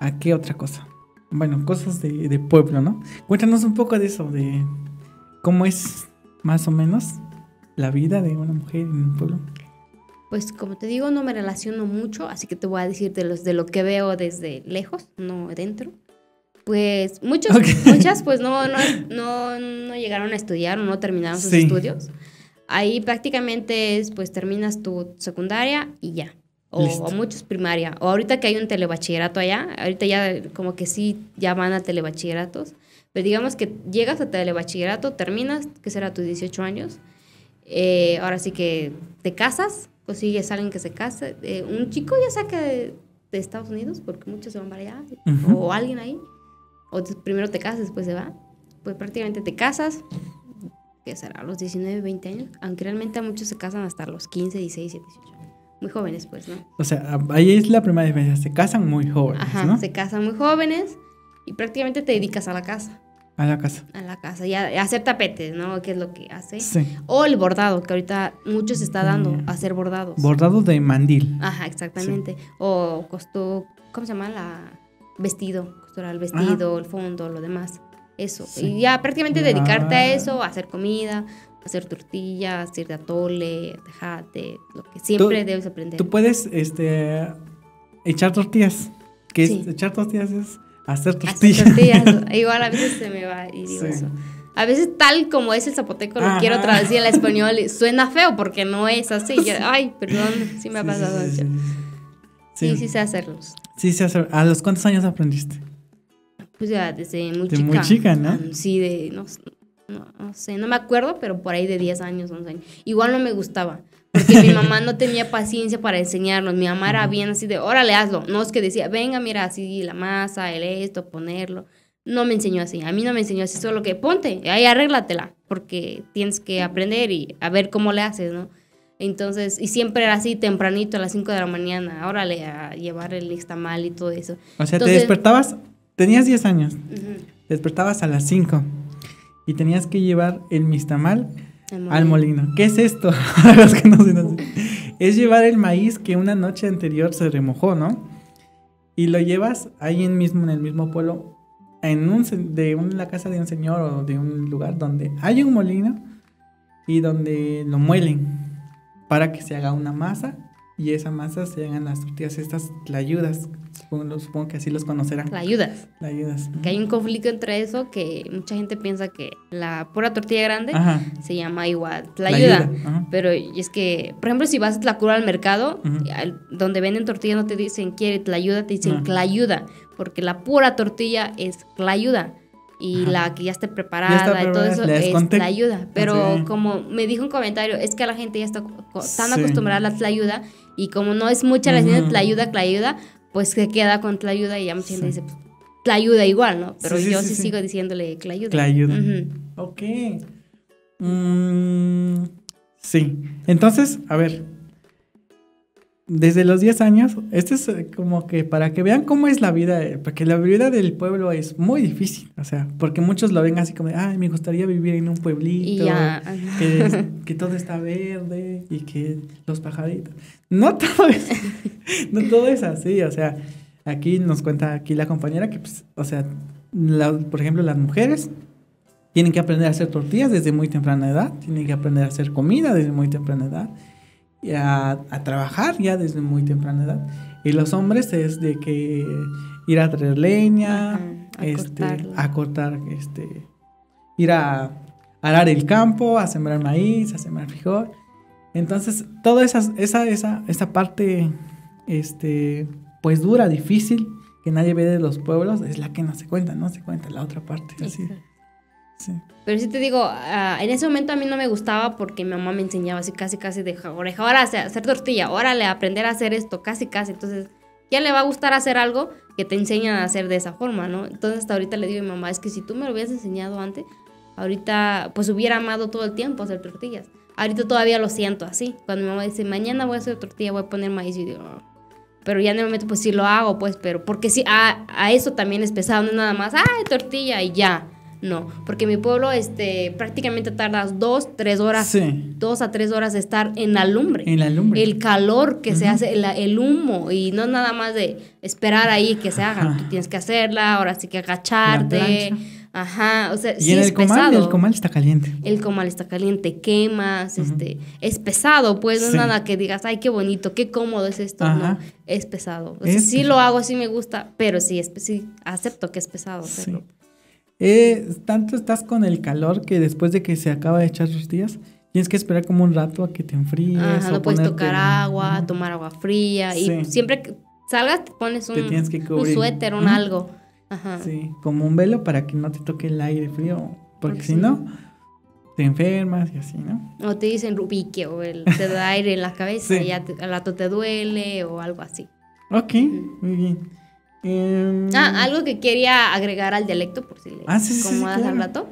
¿A qué otra cosa? Bueno, cosas de, de pueblo, ¿no? Cuéntanos un poco de eso, de cómo es más o menos la vida de una mujer en un pueblo. Pues como te digo, no me relaciono mucho, así que te voy a decir de, los, de lo que veo desde lejos, no dentro. Pues muchos, muchas pues no, no, no, no llegaron a estudiar o no terminaron sus Sí. estudios. Ahí prácticamente es, pues terminas tu secundaria y ya. O, o muchos primaria. O ahorita que hay un telebachillerato allá, ahorita ya como que sí, ya van a telebachilleratos. Pero digamos que llegas a telebachillerato, terminas, que será tus 18 años. Eh, ahora sí que te casas, consigues a alguien que se case. Eh, un chico ya saca de, de Estados Unidos, porque muchos se van para allá, o alguien ahí. O primero te casas, después se va. Pues prácticamente te casas, que será a los 19, 20 años. Aunque realmente a muchos se casan hasta los 15, 16, 17, 18. Muy jóvenes, pues, ¿no? O sea, ahí es la primera diferencia. Se casan muy jóvenes, Ajá, ¿no? se casan muy jóvenes y prácticamente te dedicas a la casa. A la casa. A la casa, y a, a hacer tapetes, ¿no? Que es lo que hace. Sí. O el bordado, que ahorita mucho se está dando, Mm. hacer bordados. Bordado de mandil. Ajá, exactamente. O costó, ¿cómo se llama? La vestido, el vestido, el fondo, lo demás. Eso. Sí. Y ya prácticamente dedicarte a eso, a hacer comida, a hacer tortillas, hacer de atole, tejate, lo que siempre debes aprender. Tú puedes este echar tortillas. Que es- echar tortillas es hacer Hacer tortillas. [LAUGHS] Igual a veces se me va y digo Sí. eso. A veces tal como es el zapoteco lo Ajá. quiero traducir al español y [LAUGHS] suena feo porque no es así. Yo, ay, perdón, sí me ha pasado sí, sí, sí. Sé hacerlos. sí, sí, hacer- ¿A los cuántos años aprendiste? Pues ya desde muy De chica. muy chica, ¿no? Sí, de, no, no, no sé, no me acuerdo, pero por ahí de 10 años, 11 años. Igual no me gustaba, porque mi mamá no tenía [LAUGHS] paciencia para enseñarnos. Mi mamá era bien así de, órale, hazlo. No es que decía, venga, mira, así la masa, el esto, ponerlo. No me enseñó así, a mí no me enseñó así, solo que ponte, ahí arréglatela, porque tienes que aprender y a ver cómo le haces, ¿no? Entonces, y siempre era así tempranito a las 5 de la mañana, órale, a llevar el nixtamal y todo eso. O sea, te Entonces- despertabas, tenías 10 años, despertabas a las 5 y tenías que llevar el mistamal El al molino. ¿Qué es esto? [LAUGHS] Para los que no se nos- Es llevar el maíz que una noche anterior se remojó, ¿no? Y lo llevas ahí en mismo, en el mismo pueblo, en un, de un- la casa de un señor o de un lugar donde hay un molino y donde lo muelen para que se haga una masa y esa masa se hagan las tortillas, estas tlayudas. Supongo, supongo que así los conocerán. La ayudas. Tlayudas. Que hay un conflicto entre eso que mucha gente piensa que la pura tortilla grande Ayuda. Ajá. se llama igual, la ayuda. Tlayuda, ajá. Pero es que, por ejemplo, si vas a Tlacura al mercado, donde venden tortilla no te dicen quiere ayuda, te dicen No. ayuda, porque la pura tortilla es ayuda y Ajá. la que ya esté Ya preparada está y todo eso es conté. ayuda. Pero Sí. como me dijo un comentario, es que la gente ya está tan Sí. acostumbrada a la ayuda y como no es mucha la gente Ujú. ayuda, ayuda, pues se queda con ayuda y ya mucha gente Sí. dice, pues, ayuda igual, ¿no? Pero Sí, sí, yo sí, sí, sí. sigo diciéndole ayuda. Tlayuda. Ujú. Ok. Mm, sí. Entonces, a ver. Desde los 10 años, esto es eh, como que para que vean cómo es la vida, eh, porque la vida del pueblo es muy difícil, o sea, porque muchos lo ven así como, de, ay, me gustaría vivir en un pueblito, que, es- que todo está verde y que los pajaritos. No [LAUGHS] todo es, no todo es así, o sea, aquí nos cuenta aquí la compañera que, pues, o sea, la- por ejemplo, las mujeres tienen que aprender a hacer tortillas desde muy temprana edad, tienen que aprender a hacer comida desde muy temprana edad, y a, trabajar ya desde muy temprana edad. Y los hombres es de que ir a traer leña, a, este, a cortar, este, ir a arar el campo, a sembrar maíz, a sembrar frijol. Entonces, toda esa, esa, esa, esa parte, este, pues dura, difícil, que nadie ve de los pueblos, es la que no se cuenta, no se cuenta la otra parte. Así. Pero sí te digo, ah, en ese momento a mí no me gustaba porque mi mamá me enseñaba así casi casi de oreja, ahora hacer, tortilla, órale, aprender a hacer esto, casi casi. Entonces, ¿quién le va a gustar hacer algo que te enseñan a hacer de esa forma, no? Entonces hasta ahorita le digo a mi mamá, es que si tú me lo hubieras enseñado antes, ahorita pues hubiera amado todo el tiempo hacer tortillas. Ahorita todavía lo siento así. Cuando mi mamá dice, mañana voy a hacer tortilla, voy a poner maíz, y digo, oh". pero ya en el momento pues sí lo hago, pues, pero porque sí, a, a eso también es pesado, no es nada más, ay, tortilla y ya no, porque mi pueblo este, prácticamente tardas dos, tres horas, dos a tres horas de estar en la lumbre. En la lumbre. El calor que se hace, el, humo, y no nada más de esperar ahí que se haga. Tú tienes que hacerla, ahora sí que agacharte. Ajá, o sea, y en el comal, el comal está caliente. El comal está caliente, quemas, este, es pesado, pues no es nada que digas, ay, qué bonito, qué cómodo es esto, no, es pesado. sí lo hago, sí me gusta, pero sí, es, sí acepto que es pesado hacerlo. Eh, tanto estás con el calor que después de que se acaba de echar los días, tienes que esperar como un rato a que te enfríes. Ajá, no puedes tocar agua, tomar agua fría. Y siempre que salgas te pones un, suéter, un algo. Ajá. Sí, como un velo para que no te toque el aire frío. Porque si no, te enfermas y así, ¿no? O te dicen rubique o el, te da aire en la cabeza [LAUGHS] y ya al rato te duele o algo así. Ok, muy bien. Em, ah, algo que quería agregar al dialecto, por si le ah, al rato.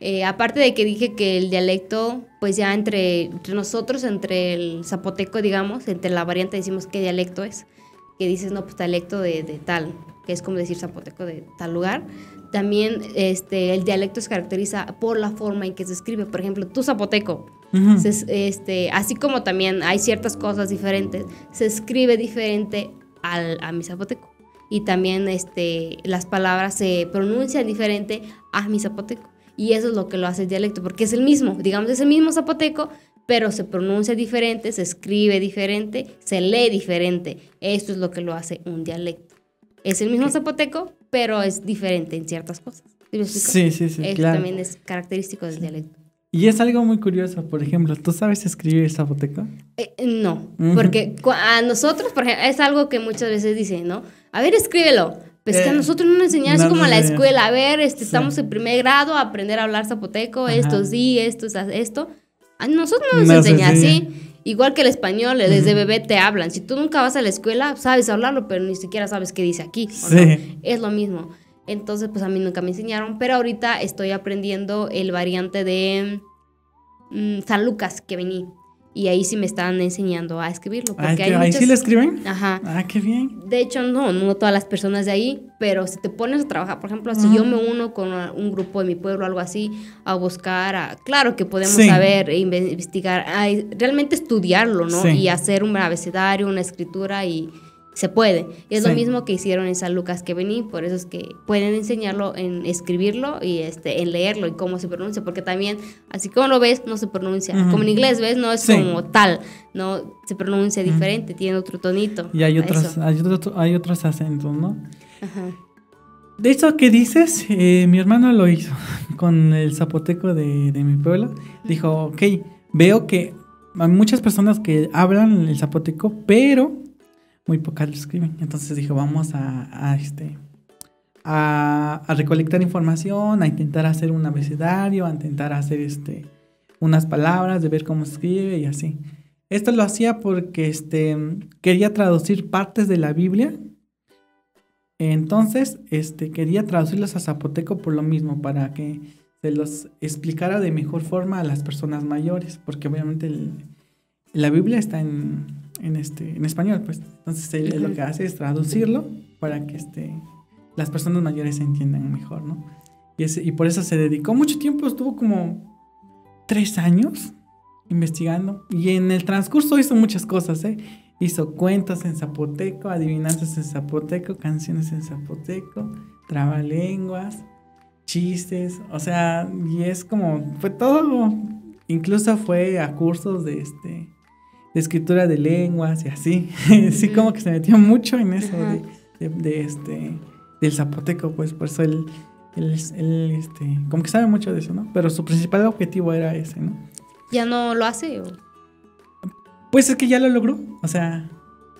Eh, aparte de que dije que el dialecto, pues ya entre, entre nosotros, entre el zapoteco, digamos, entre la variante decimos qué dialecto es. Que dices, no, pues dialecto de, de tal, que es como decir zapoteco de tal lugar. También este, el dialecto se caracteriza por la forma en que se escribe. Por ejemplo, tu zapoteco, este, así como también hay ciertas cosas diferentes, se escribe diferente al, a mi zapoteco y también este, las palabras se pronuncian diferente a mi zapoteco. Y eso es lo que lo hace el dialecto, porque es el mismo, digamos, es el mismo zapoteco, pero se pronuncia diferente, se escribe diferente, se lee diferente. Esto es lo que lo hace un dialecto. Es el mismo zapoteco, pero es diferente en ciertas cosas. ¿Sí, sí, sí. Eso también es característico del dialecto. Y es algo muy curioso, por ejemplo, ¿tú sabes escribir zapoteco? Eh, no, porque a nosotros, por ejemplo, es algo que muchas veces dicen, ¿no? A ver, escríbelo. Pues que a eh, nosotros no nos enseñan, es como a la escuela, a ver, este, estamos en primer grado, a aprender a hablar zapoteco, esto sí, esto, esto. A nosotros no nos enseñan así. Igual que el español, desde bebé te hablan. Si tú nunca vas a la escuela, sabes hablarlo, pero ni siquiera sabes qué dice aquí. Sí. Es lo mismo. Entonces, pues a mí nunca me enseñaron, pero ahorita estoy aprendiendo el variante de mm, San Lucas que vení. Y ahí sí me están enseñando a escribirlo. Porque ahí sí lo escriben. Ajá. Ah, qué bien. De hecho, no, no todas las personas de ahí, pero si te pones a trabajar, por ejemplo, si yo me uno con un grupo de mi pueblo o algo así, a buscar, a, claro que podemos saber, e investigar, realmente estudiarlo, ¿no? Y hacer un abecedario, una escritura y se puede. Y es lo mismo que hicieron en San Lucas que vení, por eso es que pueden enseñarlo en escribirlo y este, en leerlo y cómo se pronuncia, porque también, así como lo ves, no se pronuncia. Como en inglés, ¿ves? No es como tal, no se pronuncia diferente, tiene otro tonito. Y hay otros, hay, otros acentos, ¿no? Ajá. De eso que dices, eh, mi hermano lo hizo [LAUGHS] con el zapoteco de, de mi pueblo. Dijo, ok, veo que hay muchas personas que hablan el zapoteco, pero muy pocas lo escriben. Entonces dijo, vamos a, este, a, recolectar información, a intentar hacer un abecedario, a intentar hacer este, unas palabras, de ver cómo escribe y así. Esto lo hacía porque este, quería traducir partes de la Biblia. Entonces, este, quería traducirlos a zapoteco por lo mismo, para que se los explicara de mejor forma a las personas mayores, porque obviamente la Biblia está en, en, este, en español, pues. Entonces él, lo que hace es traducirlo para que este, las personas mayores se entiendan mejor, ¿no? Y, ese, y por eso se dedicó mucho tiempo, estuvo como tres años investigando. Y en el transcurso hizo muchas cosas, ¿eh? Hizo cuentos en zapoteco, adivinanzas en zapoteco, canciones en zapoteco, trabalenguas. chistes, o sea, y es como, fue todo, incluso fue a cursos de este, de escritura de lenguas y así, [LAUGHS] sí como que se metió mucho en eso de, de, este, del zapoteco, pues por eso él, él, él, este, como que sabe mucho de eso, ¿no? Pero su principal objetivo era ese, ¿no? ¿Ya no lo hace? O? Pues es que ya lo logró, o sea...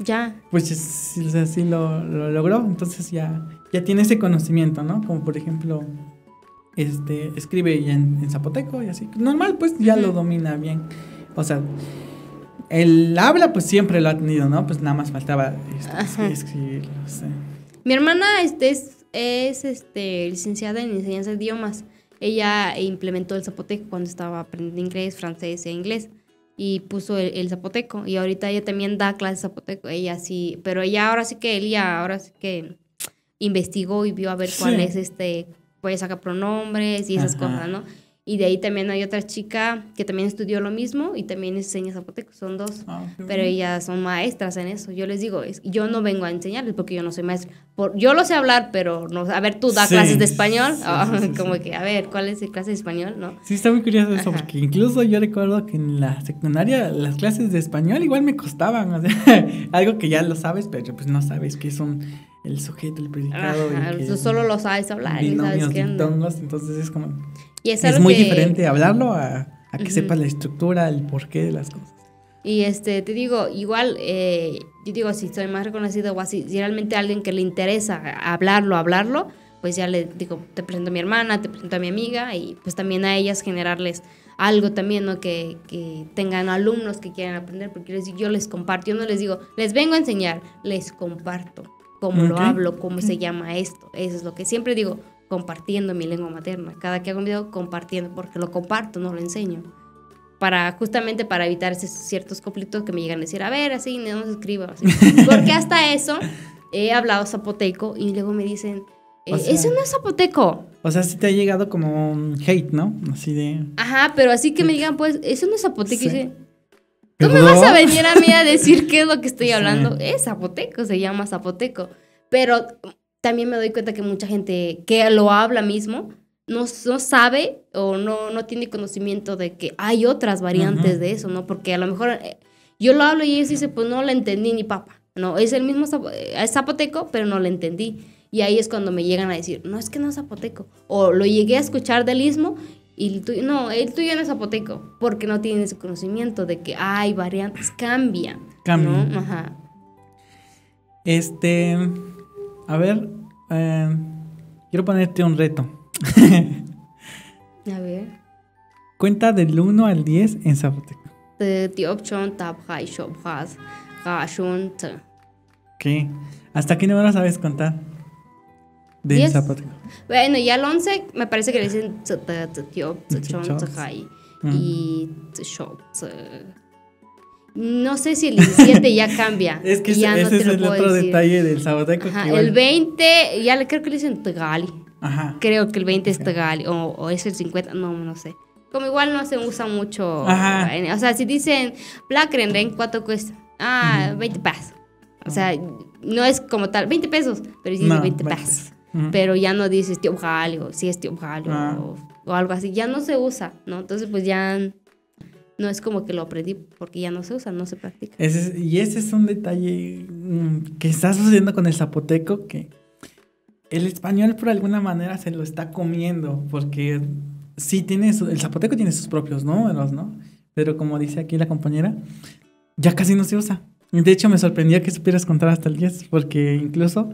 Ya. Pues sí, o sea, sí lo, lo, logró, entonces ya, ya tiene ese conocimiento, ¿no? Como por ejemplo, este, escribe ya en, zapoteco y así. Normal, pues ya lo domina bien. O sea, el habla pues siempre lo ha tenido, ¿no? Pues nada más faltaba este, escribirlo. Mi hermana este, es, es este, licenciada en enseñanza de idiomas. Ella implementó el zapoteco cuando estaba aprendiendo inglés, francés e inglés y puso el, zapoteco. Y ahorita ella también da clases de zapoteco. Ella sí, pero ella ahora sí que, ella ahora sí que investigó y vio a ver cuál es este, puede sacar pronombres y esas cosas, ¿no? Y de ahí también hay otra chica que también estudió lo mismo y también enseña zapoteco, son dos. Ah, pero ellas son maestras en eso. Yo les digo, es, yo no vengo a enseñarles porque yo no soy maestra. Por, yo lo sé hablar, pero no, a ver, tú da clases de español. Ah, como que, a ver, ¿cuál es la clase de español? ¿no? Sí, está muy curioso eso, porque incluso yo recuerdo que en la secundaria las clases de español igual me costaban. O sea, [LAUGHS] algo que ya lo sabes, pero pues no sabes qué son el sujeto, el predicado. y solo lo sabes hablar. Y sabes qué entonces es como es, muy diferente hablarlo a, que sepas la estructura, el porqué de las cosas. Y este, te digo, igual, eh, yo digo, si soy más reconocido o así, si realmente a alguien que le interesa hablarlo, hablarlo, pues ya le digo, te presento a mi hermana, te presento a mi amiga y pues también a ellas generarles algo también, ¿no? Que, que tengan alumnos que quieran aprender, porque yo les comparto, yo no les digo, les vengo a enseñar, les comparto cómo lo hablo, cómo se llama esto, eso es lo que siempre digo, compartiendo mi lengua materna. Cada que hago un video, compartiendo, porque lo comparto, no lo enseño. Para, justamente para evitar esos ciertos conflictos que me llegan a decir, a ver, así, no se escriba. [LAUGHS] Porque hasta eso he hablado zapoteco y luego me dicen, eh, eso no es zapoteco. O sea, sí te ha llegado como un hate, ¿no? Así de... Ajá, pero así que me digan, pues, eso no es zapoteco. Y dice, ¿tú me vas a venir a mí a decir qué es lo que estoy [LAUGHS] hablando? Es zapoteco, se llama zapoteco. Pero también me doy cuenta que mucha gente que lo habla mismo no, no sabe o no, no tiene conocimiento de que hay otras variantes de eso, ¿no? Porque a lo mejor eh, yo lo hablo y ellos dicen, pues no lo entendí ni papa, ¿no? Es el mismo eh, zapoteco, pero no lo entendí. Y ahí es cuando me llegan a decir, no, es que no es zapoteco. O lo llegué a escuchar del istmo y tú no, el tuyo no es zapoteco, porque no tiene ese conocimiento de que hay variantes, cambian. Cambian. Ajá. Este, a ver, eh, quiero ponerte un reto. A ver. Cuenta del 1 al 10 en zapoteco. ¿Qué? ¿Hasta qué número sabes contar? De zapoteco. Bueno, ya el 11 me parece que le dicen y no sé si el 17 ya cambia. [LAUGHS] es que ya ese, es el otro detalle del zapoteco. el 20, ya creo que le dicen Tegali. Ajá. Creo que el 20 es Tegali. O, es el 50, no, no sé. Como igual no se usa mucho. Ajá. o sea, si dicen Plakrenden, ¿cuánto cuesta? Ah, 20 pesos. O sea, no es como tal, 20 pesos, pero sí 20 pesos. Pero ya no dices tío o si es tío ah. o, o algo así. Ya no se usa, ¿no? Entonces, pues ya no es como que lo aprendí porque ya no se usa, no se practica. y ese es un detalle mm, que está sucediendo con el zapoteco que el español por alguna manera se lo está comiendo porque sí tiene el zapoteco tiene sus propios números, ¿no? Pero como dice aquí la compañera, ya casi no se usa. De hecho, me sorprendía que supieras contar hasta el 10 porque incluso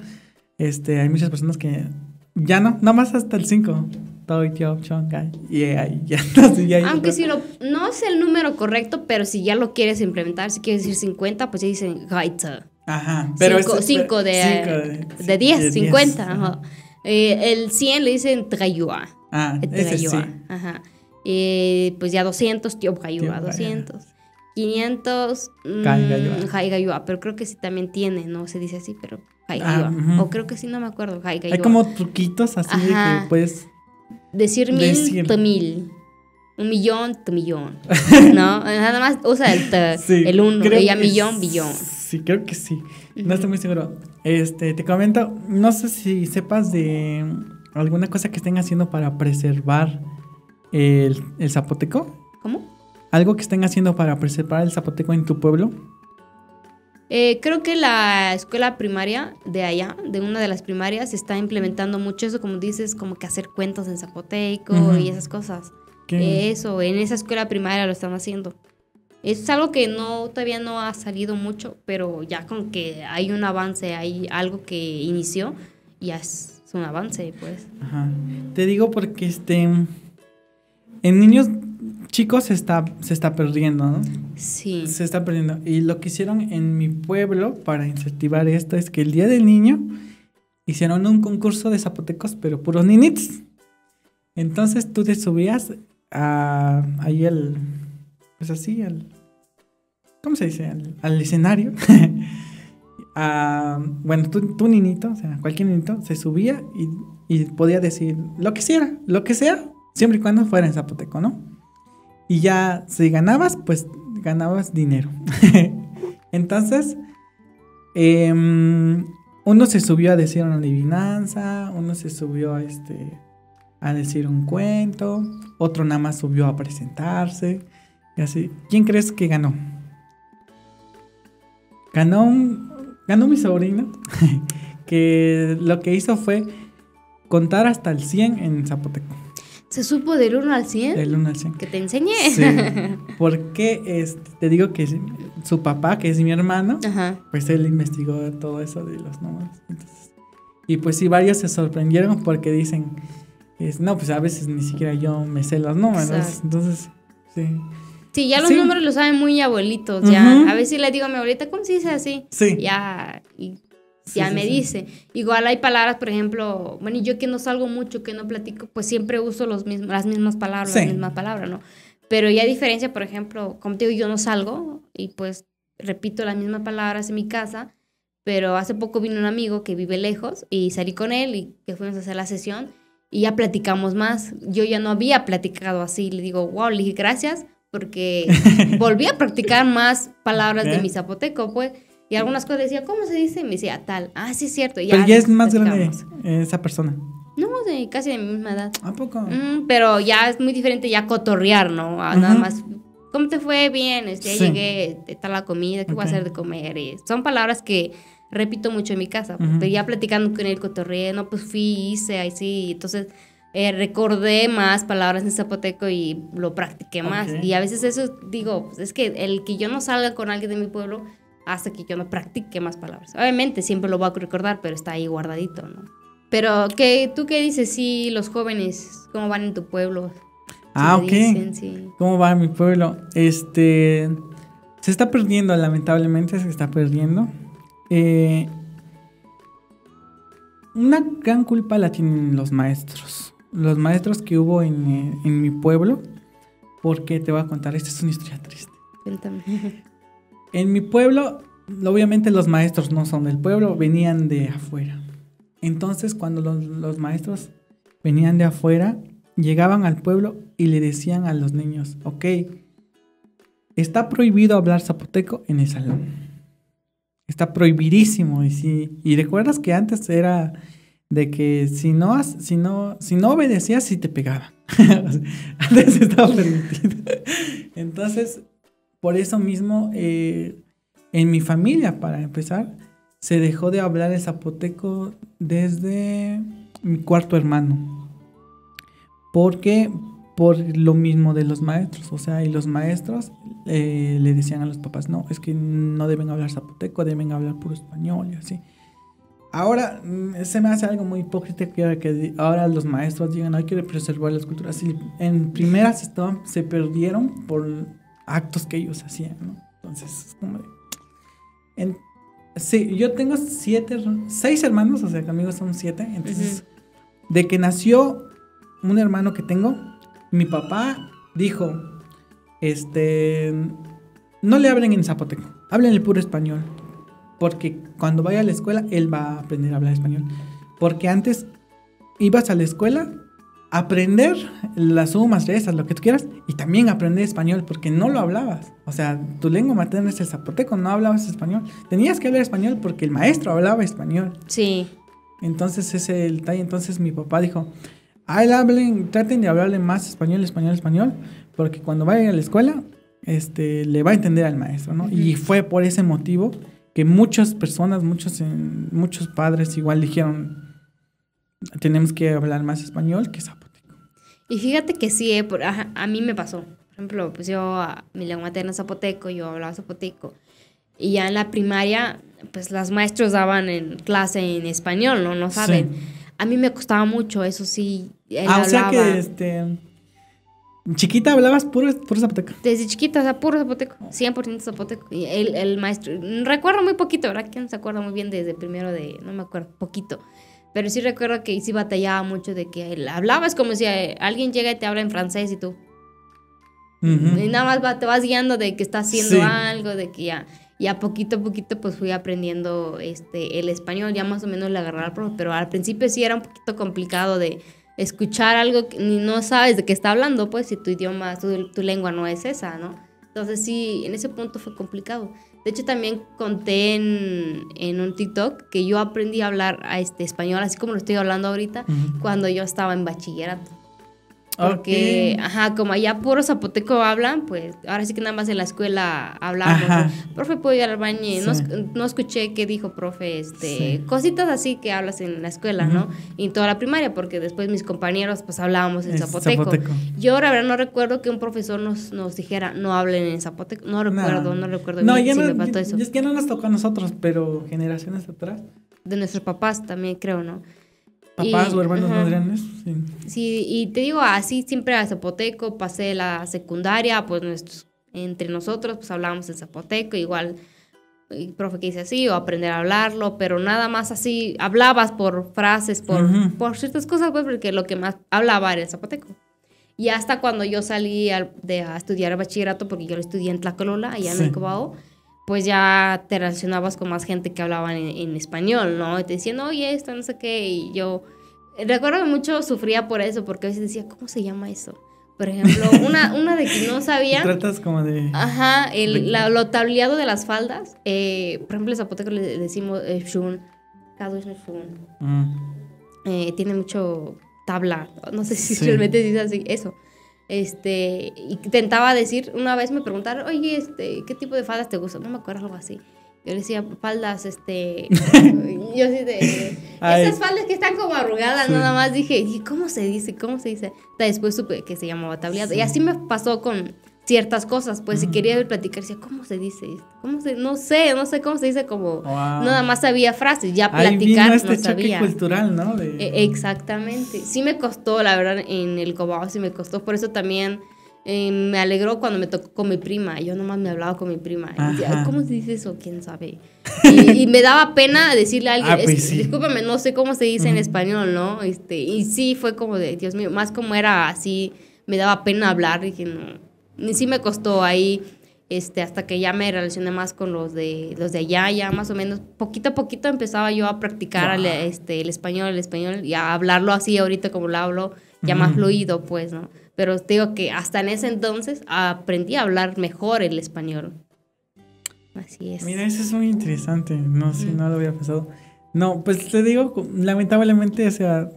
este, hay muchas personas que ya no, nada más hasta el 5. Y ahí ya, [LAUGHS] Aunque si lo, no es el número correcto, pero si ya lo quieres implementar, si quieres decir 50, pues ya dicen Gaita. Ajá, pero 5 de, de, 10, 50. Eh, el 100 le dicen Trayua. Ah, ese sí. Ajá. Eh, pues ya 200, Tío 200. 500, Haigayua. Pero creo que sí también tiene, no se dice así, pero Haigayua. Ah, o creo que sí, no me acuerdo. Hay como truquitos así de que puedes Decir mil, mil. Un millón, te millón. [LAUGHS] ¿No? Nada más usa el te, el uno. Y millón, billón. Sí, creo que sí. No estoy muy seguro. Este, te comento, no sé si sepas de ¿Alguna cosa que estén haciendo para preservar el, el zapoteco? ¿Cómo? ¿Algo que estén haciendo para preservar el zapoteco en tu pueblo? Eh, creo que la escuela primaria de allá, de una de las primarias, está implementando mucho eso, como dices, como que hacer cuentos en zapoteco Ujú. y esas cosas. ¿Qué? Eso, en esa escuela primaria lo están haciendo. Es algo que no todavía no ha salido mucho, pero ya con que hay un avance, hay algo que inició, ya es, es un avance, pues. Ajá. Te digo porque este en niños chicos se está se está perdiendo, ¿no? Sí. Se está perdiendo. Y lo que hicieron en mi pueblo para incentivar esto es que el día del niño hicieron un concurso de zapotecos, pero puros ninitos. Entonces tú te subías a ahí al pues así al ¿cómo se dice? al, al escenario. [LAUGHS] A- bueno, tú, tú ninito, o sea, cualquier ninito se subía y, y podía decir lo que sea, lo que sea, siempre y cuando fuera en zapoteco, ¿no? Y ya si ganabas, pues ganabas dinero. [LAUGHS] Entonces, em, uno se subió a decir una adivinanza, uno se subió a, este, a decir un cuento, otro nada más subió a presentarse. Y así. ¿Quién crees que ganó? Ganó un, ganó mi sobrino, [LAUGHS] que lo que hizo fue contar hasta el 100 en zapoteco. ¿Se supo del 1 al 100? Del 1 al 100. Que te enseñé. Sí, [LAUGHS] porque este, te digo que su papá, que es mi hermano, Ajá. pues él investigó todo eso de los números. Entonces, y pues sí, varios se sorprendieron porque dicen, es, no, pues a veces ni siquiera yo me sé los números. Exacto. Entonces, sí. Sí, ya los Sí. números los saben muy abuelitos, ya. Ujú. A veces le digo a mi abuelita, ¿cómo se dice así? Sí. Ya, y Sí, ya sí, me sí. dice. Igual hay palabras, por ejemplo, bueno, y yo que no salgo mucho, que no platico, pues siempre uso los mismos, las mismas palabras, las mismas palabras, ¿no? Pero ya diferencia, por ejemplo, como te digo, yo no salgo y pues repito las mismas palabras en mi casa, pero hace poco vino un amigo que vive lejos y salí con él y que fuimos a hacer la sesión y ya platicamos más. Yo ya no había platicado así, le digo, wow, le dije gracias porque [LAUGHS] volví a practicar más palabras de Ok. mi zapoteco, pues. Y algunas cosas decía, ¿cómo se dice? Y me decía, tal. Ah, sí, es cierto. y Pero ya es más grande eh, esa persona. No, de casi de mi misma edad. ¿A poco? Mm, pero ya es muy diferente ya cotorrear, ¿no? A Nada más, ¿cómo te fue? Bien, este, Sí. llegué, está la comida, ¿qué voy a hacer de comer? Y son palabras que repito mucho en mi casa, pero ya platicando con él, cotorreé, no, pues fui, hice, ahí sí, entonces eh, recordé más palabras en zapoteco y lo practiqué más. Y a veces eso, digo, pues, es que el que yo no salga con alguien de mi pueblo hace que yo no practique más palabras. Obviamente siempre lo voy a recordar, pero está ahí guardadito, ¿no? Pero, ¿qué, ¿tú qué dices? Sí, los jóvenes, ¿cómo van en tu pueblo? Ah, ok. dicen, sí. ¿Cómo va mi pueblo? Este. Se está perdiendo, lamentablemente se está perdiendo. Eh, una gran culpa la tienen los maestros. Los maestros que hubo en, eh, en mi pueblo. Porque te voy a contar, esta es una historia triste. Cuéntame. [LAUGHS] En mi pueblo, obviamente los maestros no son del pueblo, venían de afuera. Entonces, cuando los, maestros venían de afuera, llegaban al pueblo y le decían a los niños, ok, está prohibido hablar zapoteco en el salón. Está prohibidísimo. Y, si, y recuerdas que antes era de que si no, si no, si no obedecías, sí te pegaban. [LAUGHS] Antes estaba permitido. Entonces, por eso mismo, eh, en mi familia, para empezar, se dejó de hablar el zapoteco desde mi cuarto hermano. Porque por lo mismo de los maestros, o sea, y los maestros eh, le decían a los papás, no, es que no deben hablar zapoteco, deben hablar puro español y así. Ahora mm, se me hace algo muy hipócrita que ahora, los maestros digan, hay que preservar las culturas. Y en primeras se perdieron por actos que ellos hacían, ¿no? Entonces, es como de- en- sí, yo tengo siete, seis hermanos, o sea, que amigos son siete. Entonces, de que nació un hermano que tengo, mi papá dijo, este, no le hablen en zapoteco, hablen el puro español. Porque cuando vaya a la escuela, él va a aprender a hablar español. Porque antes ibas a la escuela aprender las sumas, restas, lo que tú quieras, y también aprender español, porque no lo hablabas. O sea, tu lengua materna es el zapoteco, no hablabas español. Tenías que hablar español porque el maestro hablaba español. Sí. Entonces ese el detalle. Entonces mi papá dijo, ay, hablen, traten de hablarle más español, español, español, porque cuando vayan a la escuela, este, le va a entender al maestro, ¿no? Y fue por ese motivo que muchas personas, muchos, eh, muchos padres igual dijeron, tenemos que hablar más español que zapoteco. Y fíjate que sí, eh, a, mí me pasó. Por ejemplo, pues yo, mi lengua materna es zapoteco, yo hablaba zapoteco. Y ya en la primaria, pues las maestros daban en clase en español, ¿no? No saben. A mí me costaba mucho, eso sí. ah, o sea que este ¿Chiquita hablabas puro, zapoteco? Desde chiquita, o sea, puro zapoteco, 100% zapoteco. Y el, el, maestro, recuerdo muy poquito, ¿verdad? ¿Quién se acuerda muy bien desde primero de, no me acuerdo, poquito. Pero sí recuerdo que sí batallaba mucho de que él hablaba, es como si eh, alguien llega y te habla en francés y tú. Y nada más te vas guiando de que está haciendo algo, de que ya, ya poquito a poquito pues fui aprendiendo este, el español, ya más o menos le profe, pero al principio sí era un poquito complicado de escuchar algo que no sabes de qué está hablando, pues si tu idioma, tu, tu, lengua no es esa, ¿no? Entonces sí, en ese punto fue complicado. De hecho también conté en, en un TikTok que yo aprendí a hablar a este español, así como lo estoy hablando ahorita, cuando yo estaba en bachillerato. Porque, ajá, como allá puro zapoteco hablan, pues ahora sí que nada más en la escuela hablamos. Profe, ¿puedo ir al baño? No, escuché qué dijo profe, este, cositas así que hablas en la escuela, ¿no? Y en toda la primaria, porque después mis compañeros pues hablábamos en zapoteco. Yo ahora no recuerdo que un profesor nos, nos dijera, no hablen en zapoteco. No recuerdo, no, recuerdo no, bien si me faltó eso. Es que no nos tocó a nosotros, pero generaciones atrás. De nuestros papás también, creo, ¿no? Papás o hermanos más grandes, sí. Sí, y te digo, así siempre a zapoteco, pasé la secundaria, pues nuestros, entre nosotros, pues hablábamos en zapoteco, igual el profe que dice así, o aprender a hablarlo, pero nada más así, hablabas por frases, por, por ciertas cosas, pues porque lo que más hablaba era el zapoteco. Y hasta cuando yo salí a, de, a estudiar bachillerato, porque yo lo estudié en Tlacolola, allá en el Cobao, pues ya te relacionabas con más gente que hablaban en, español, ¿no? Y te decían, oye, esto, no sé qué, y yo recuerdo que mucho sufría por eso, porque a veces decía, ¿cómo se llama eso? Por ejemplo, [LAUGHS] una, una de que no sabía. Tratas como de. Ajá, el, la, lo tableado de las faldas. Eh, por ejemplo, en zapoteco le decimos eh, shun. Cada es shun. Mm. Eh, tiene mucho tabla. No sé si realmente dice así. Eso. Este, intentaba decir, una vez me preguntaron, oye, este, ¿qué tipo de faldas te gustan? No me acuerdo algo así. Yo le decía, faldas, este, [LAUGHS] yo sí de, esas faldas que están como arrugadas, nada más dije, ¿y cómo se dice? ¿Cómo se dice? Después supe que se llamaba tableado. Y así me pasó con ciertas cosas, pues si quería platicar, decía, ¿cómo se dice esto? ¿Cómo se, no sé, no sé cómo se dice, como, nada más sabía frases, ya platicar Ahí este no sabía. cultural, ¿no? E, exactamente, sí me costó, la verdad, en el Cobao sí me costó, por eso también eh, me alegró cuando me tocó con mi prima, yo nomás me hablaba con mi prima, y decía, ¿cómo se dice eso? ¿Quién sabe? [LAUGHS] Y, me daba pena decirle a alguien, ah, pues discúlpame, no sé cómo se dice en español, ¿no? Este, y sí, fue como de, Dios mío, más como era así, me daba pena hablar, dije, no y sí me costó ahí, este, hasta que ya me relacioné más con los de, los de allá, ya más o menos, poquito a poquito empezaba yo a practicar el, este, el español, el español, y a hablarlo así ahorita como lo hablo, ya más fluido, pues, ¿no? Pero te digo que hasta en ese entonces aprendí a hablar mejor el español. Así es. Mira, eso es muy interesante. No sé, no lo había pensado. No, pues te digo, lamentablemente, o sea,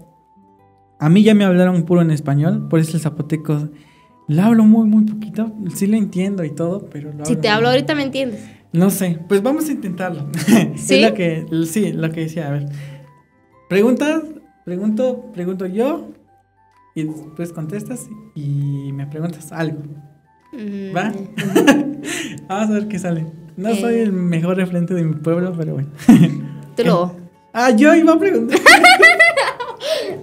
a mí ya me hablaron puro en español, por eso el zapoteco lo hablo muy, muy poquito. Sí lo entiendo y todo, pero lo Si te hablo ahorita, ¿me entiendes? No sé. Pues vamos a intentarlo. [LAUGHS] ¿Sí? lo que, sí, lo que decía. A ver. Preguntas, pregunto, pregunto yo. Y después contestas y me preguntas algo. Mm. ¿Va? [LAUGHS] vamos a ver qué sale. No soy el mejor referente de mi pueblo, pero bueno. [LAUGHS] Tú lo. ah, yo iba a preguntar.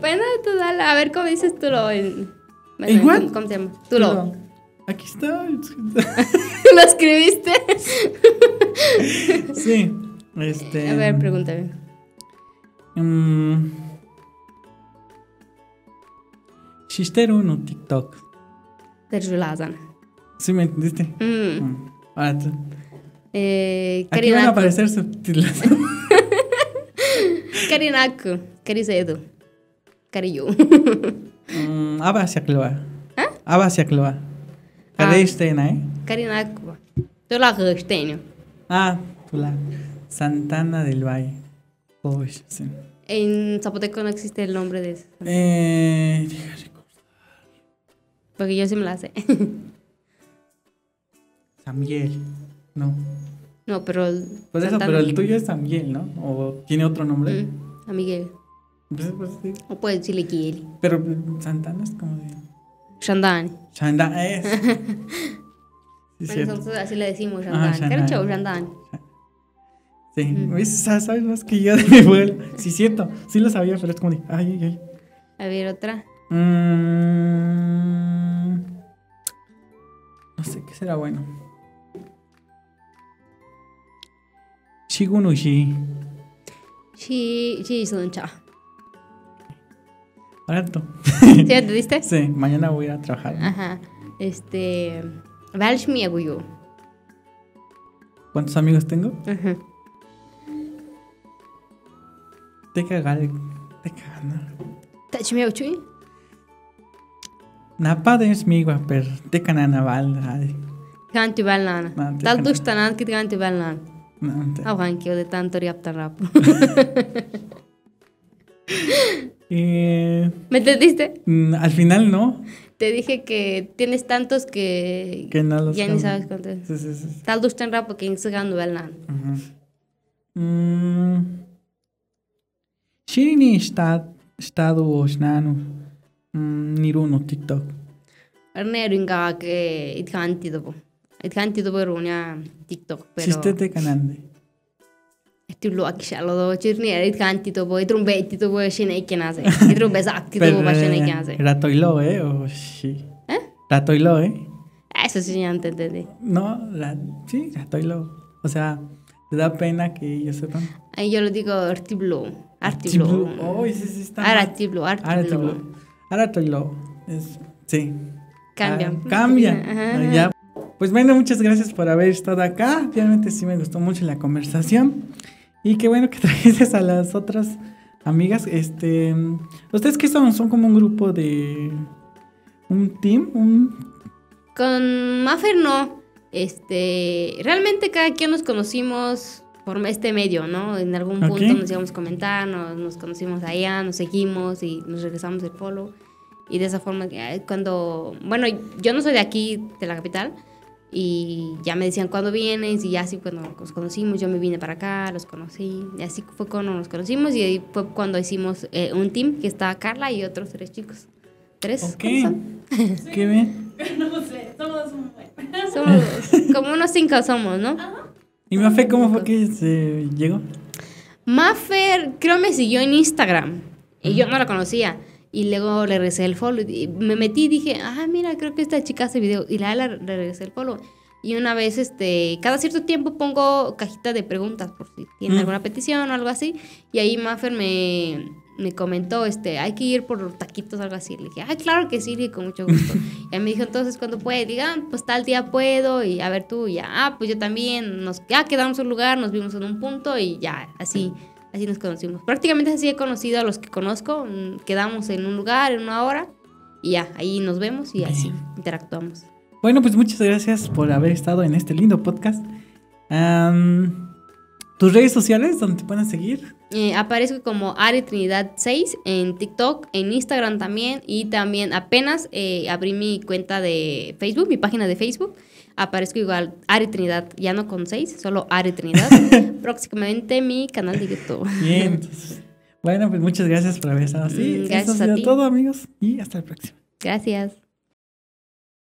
bueno, tú dale. A ver cómo dices tú lo. En... ¿Igual? ¿Cómo se llama? Tú lo. Aquí está. [LAUGHS] ¿Lo escribiste? [LAUGHS] sí. Este. A ver, pregúntame. Um, Shistero no TikTok. Terjulazan. ¿Sí me entendiste? Mm. Mm. Ahora tú. Eh, Aquí van a aparecer subtítulos. [LAUGHS] Karinaku. Karisedo. Kariyu. Mm, apa siya keluar? Ha? Apa siya keluar? Kada ah. eh? Karina Aqua. Tula Gersteño. Ah, Tula. Santana del Valle. Sim. En zapoteco no existe el nombre de ese. Eh, deja recordar. Porque yo sí me la sé. [LAUGHS] Sambiel. No. no, pero. el Pues eso, pero el tuyo es Sambiel, ¿no? ¿O tiene otro nombre? Mm, Miguel. Pues, pues, sí. O puede decirle Kieli. Pero mm, Santana es como de. Shandani. Shanda [LAUGHS] es. Sí, Bueno, cierto. nosotros así le decimos Shandani. ¿Qué Shandani. Shandani? Sí, Mm. sabes más que yo de mi pueblo. Sí, cierto. Sí lo sabía, pero es como de. Ay, ay, ay. A ver, otra. Mm, no sé qué será bueno. Shigunushi. Sí, sí, Suncha. Tú. ¿Sí te diste? [LAUGHS] Sí, mañana voy a trabajar. Ajá. Este. Valshmi Aguyo. ¿Cuántos amigos tengo? Ajá. Te cagal. Te cagana. Tachmi Aguyo. Napa de smigua, per te canana val. Ah, te Tal canto. dustanan kit kanti Valnan. no, te- Aguanquio de tanto riaptan rap. [LAUGHS] [LAUGHS] Eh, ¿Me entendiste? mm, al final no. Te dije que tienes tantos que, Que no ya ni sabes cuántos. Sí, sí, sí. Tal dustan rap porque en segundo Valnan. Ujú. Mm. Shirini está estado osnano. Mm, Niruno TikTok. Arnero inga que it kanti dopo. It kanti dopo runia TikTok. Pero Sistete canande. Tullo akishalo do cirni it kanti dopo. It rumbetti dopo scene ikkenase. It rumbe sakti dopo va scene ikkenase. Ratoilo, eh, o sí. ¿Eh? Ratoilo, eh. Eso sí ya te entendí. No, ra- sí, Ratoilo. O sea, te da pena que ellos sepan. Ahí yo lo digo artiblo. Artiblo. Oh, sí, sí, está. Ahora artiblo, artiblo. Ratoilo. Es, sí. Cambia. Ah, cambia. Ajá. Ah, ya. Pues bueno, muchas gracias por haber estado acá. Realmente sí me gustó mucho la conversación. Y qué bueno que [LAUGHS] trajiste a las otras amigas. Este, ¿Ustedes qué son? ¿Son como un grupo de... un team? Un... Con Maffer no. Este, realmente cada quien nos conocimos por este medio, ¿no? En algún punto nos íbamos a comentar, nos, nos conocimos allá, nos seguimos y nos regresamos el follow. Y de esa forma, cuando, bueno, yo no soy de aquí, de la capital, y ya me decían cuándo vienes, y ya así cuando nos conocimos, yo me vine para acá, los conocí, y así fue cuando nos conocimos, y ahí fue cuando hicimos eh, un team que estaba Carla y otros tres chicos. ¿Tres? Ok. ¿Cuántos son? [LAUGHS] Qué bien. No sé, somos un buen. [LAUGHS] Somos como unos cinco somos, ¿no? ¿Y Mafe cómo fue que se llegó? Maffer creo me siguió en Instagram y yo no la conocía. Y luego le regresé el follow. Y me metí y dije, ah, mira, creo que esta chica hace video. Y la, la le regresé el follow. Y una vez, este, cada cierto tiempo pongo cajita de preguntas por si tienen Mm. alguna petición o algo así. Y ahí Maffer me, me comentó, este, hay que ir por taquitos o algo así. Le dije, ay, claro que sí, dije, con mucho gusto. [LAUGHS] y me dijo, entonces, ¿cuándo puede? Diga, pues tal día puedo. Y a ver tú, y ya, ah, pues yo también. Nos, ya quedamos un lugar, nos vimos en un punto y ya, así. Así nos conocimos. Prácticamente así he conocido a los que conozco. mm, Quedamos en un lugar, en una hora. Y ya, ahí nos vemos y así interactuamos. Bueno, pues muchas gracias por haber estado en este lindo podcast. ¿Tus redes sociales donde te pueden seguir? Eh, aparezco como Ari Trinidad 6 en TikTok, en Instagram también. Y también apenas eh, abrí mi cuenta de Facebook, mi página de Facebook. Aparezco igual Ari Trinidad, ya no con 6, solo Ari Trinidad. [LAUGHS] Próximamente mi canal de YouTube. Bien. entonces, bueno, pues muchas gracias por haber estado así. Mm, gracias Eso a ti. todo, amigos. Y hasta el próximo. Gracias.